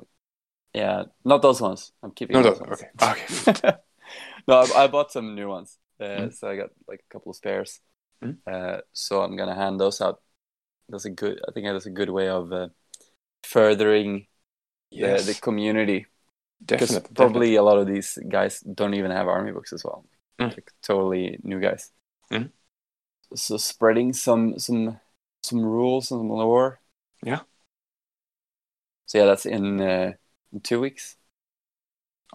yeah, not those ones. I'm keeping No, no, those ones. okay, okay. *laughs* no, I, I bought some new ones, uh, Mm. so I got like a couple of spares. Mm. Uh, so I'm gonna hand those out. That's a good. I think that's a good way of uh, furthering Yes, the, the community. Because definitely. probably a lot of these guys don't even have army books as well. Mm. Like, totally new guys. Mm. So spreading some some some rules and some lore. Yeah. So yeah, that's in, uh, in two weeks.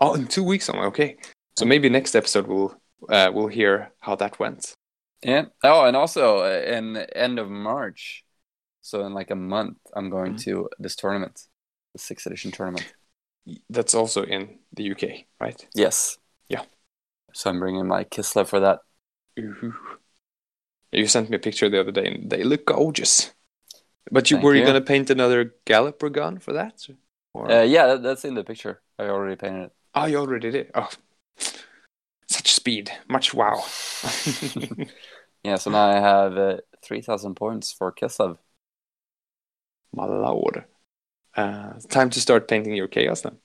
Oh, in two weeks. Okay, so maybe next episode we'll uh, we'll hear how that went. Yeah. Oh, and also uh, in the end of March, so in like a month, I'm going Mhm. to this tournament, the sixth edition tournament. That's also in the UK, right? Yes. Yeah. So I'm bringing my Kislev for that. Ooh. You sent me a picture the other day, and they look gorgeous. But you Thank were you you. gonna paint another Galloper gun for that? Or... Uh, yeah, that, that's in the picture. I already painted it. oh, you already did. Oh, such speed, much wow. *laughs* *laughs* Yeah, so now I have uh, 3,000 points for Kislev. My lord. Uh, time to start painting your chaos then.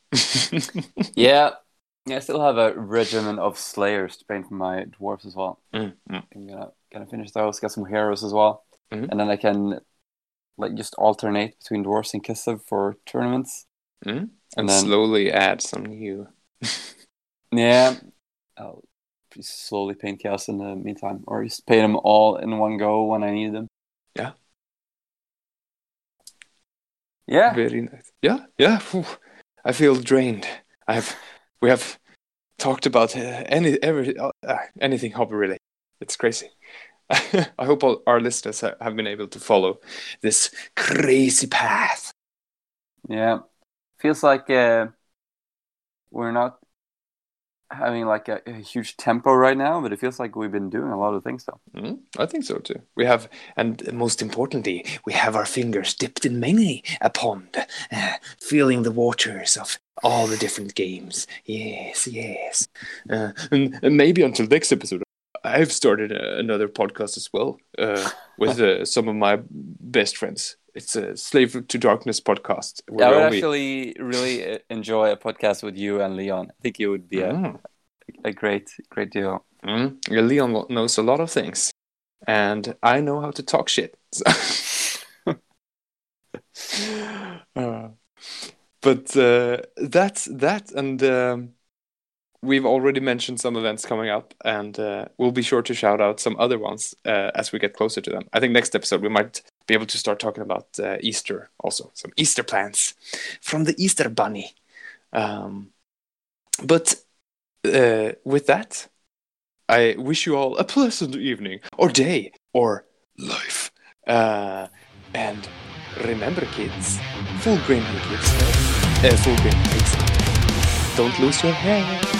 Yeah. *laughs* Yeah, I still have a regiment of slayers to paint for my dwarves as well. Mm, mm. I'm gonna gonna finish those, get some heroes as well, Mhm. and then I can like just alternate between dwarves and Kislev for tournaments. Mm? And, And then- slowly add some new. Yeah, *laughs* I'll slowly paint chaos in the meantime, or just paint them all in one go when I need them. Yeah. Yeah. Very nice. Yeah, yeah. I feel drained. I have, we have talked about uh, any every uh, uh, anything hobby related. It's crazy. *laughs* I hope all our listeners have been able to follow this crazy path. Yeah, feels like uh, we're not having like a, a huge tempo right now, but it feels like we've been doing a lot of things though. Mm, I think so too. We have, and most importantly, we have our fingers dipped in many a pond, uh, feeling the waters of all the different games. Yes, yes. Uh, and, and maybe until next episode, I've started uh, another podcast as well uh, *laughs* with uh, some of my best friends. It's a Slave to Darkness podcast. I would only- actually really uh, enjoy a podcast with you and Leon. I think you would be a, Mm. a great, great duo. Mm. Yeah, Leon knows a lot of things, and I know how to talk shit. *laughs* *laughs* Uh, but uh, that's that, and um, we've already mentioned some events coming up, and uh, we'll be sure to shout out some other ones uh, as we get closer to them. I think next episode we might be able to start talking about uh, Easter also, some Easter plans from the Easter Bunny. Um, but uh, with that, I wish you all a pleasant evening, or day, or life. Uh, and remember, kids, full grain kids, uh, full grain kids. Don't lose your head.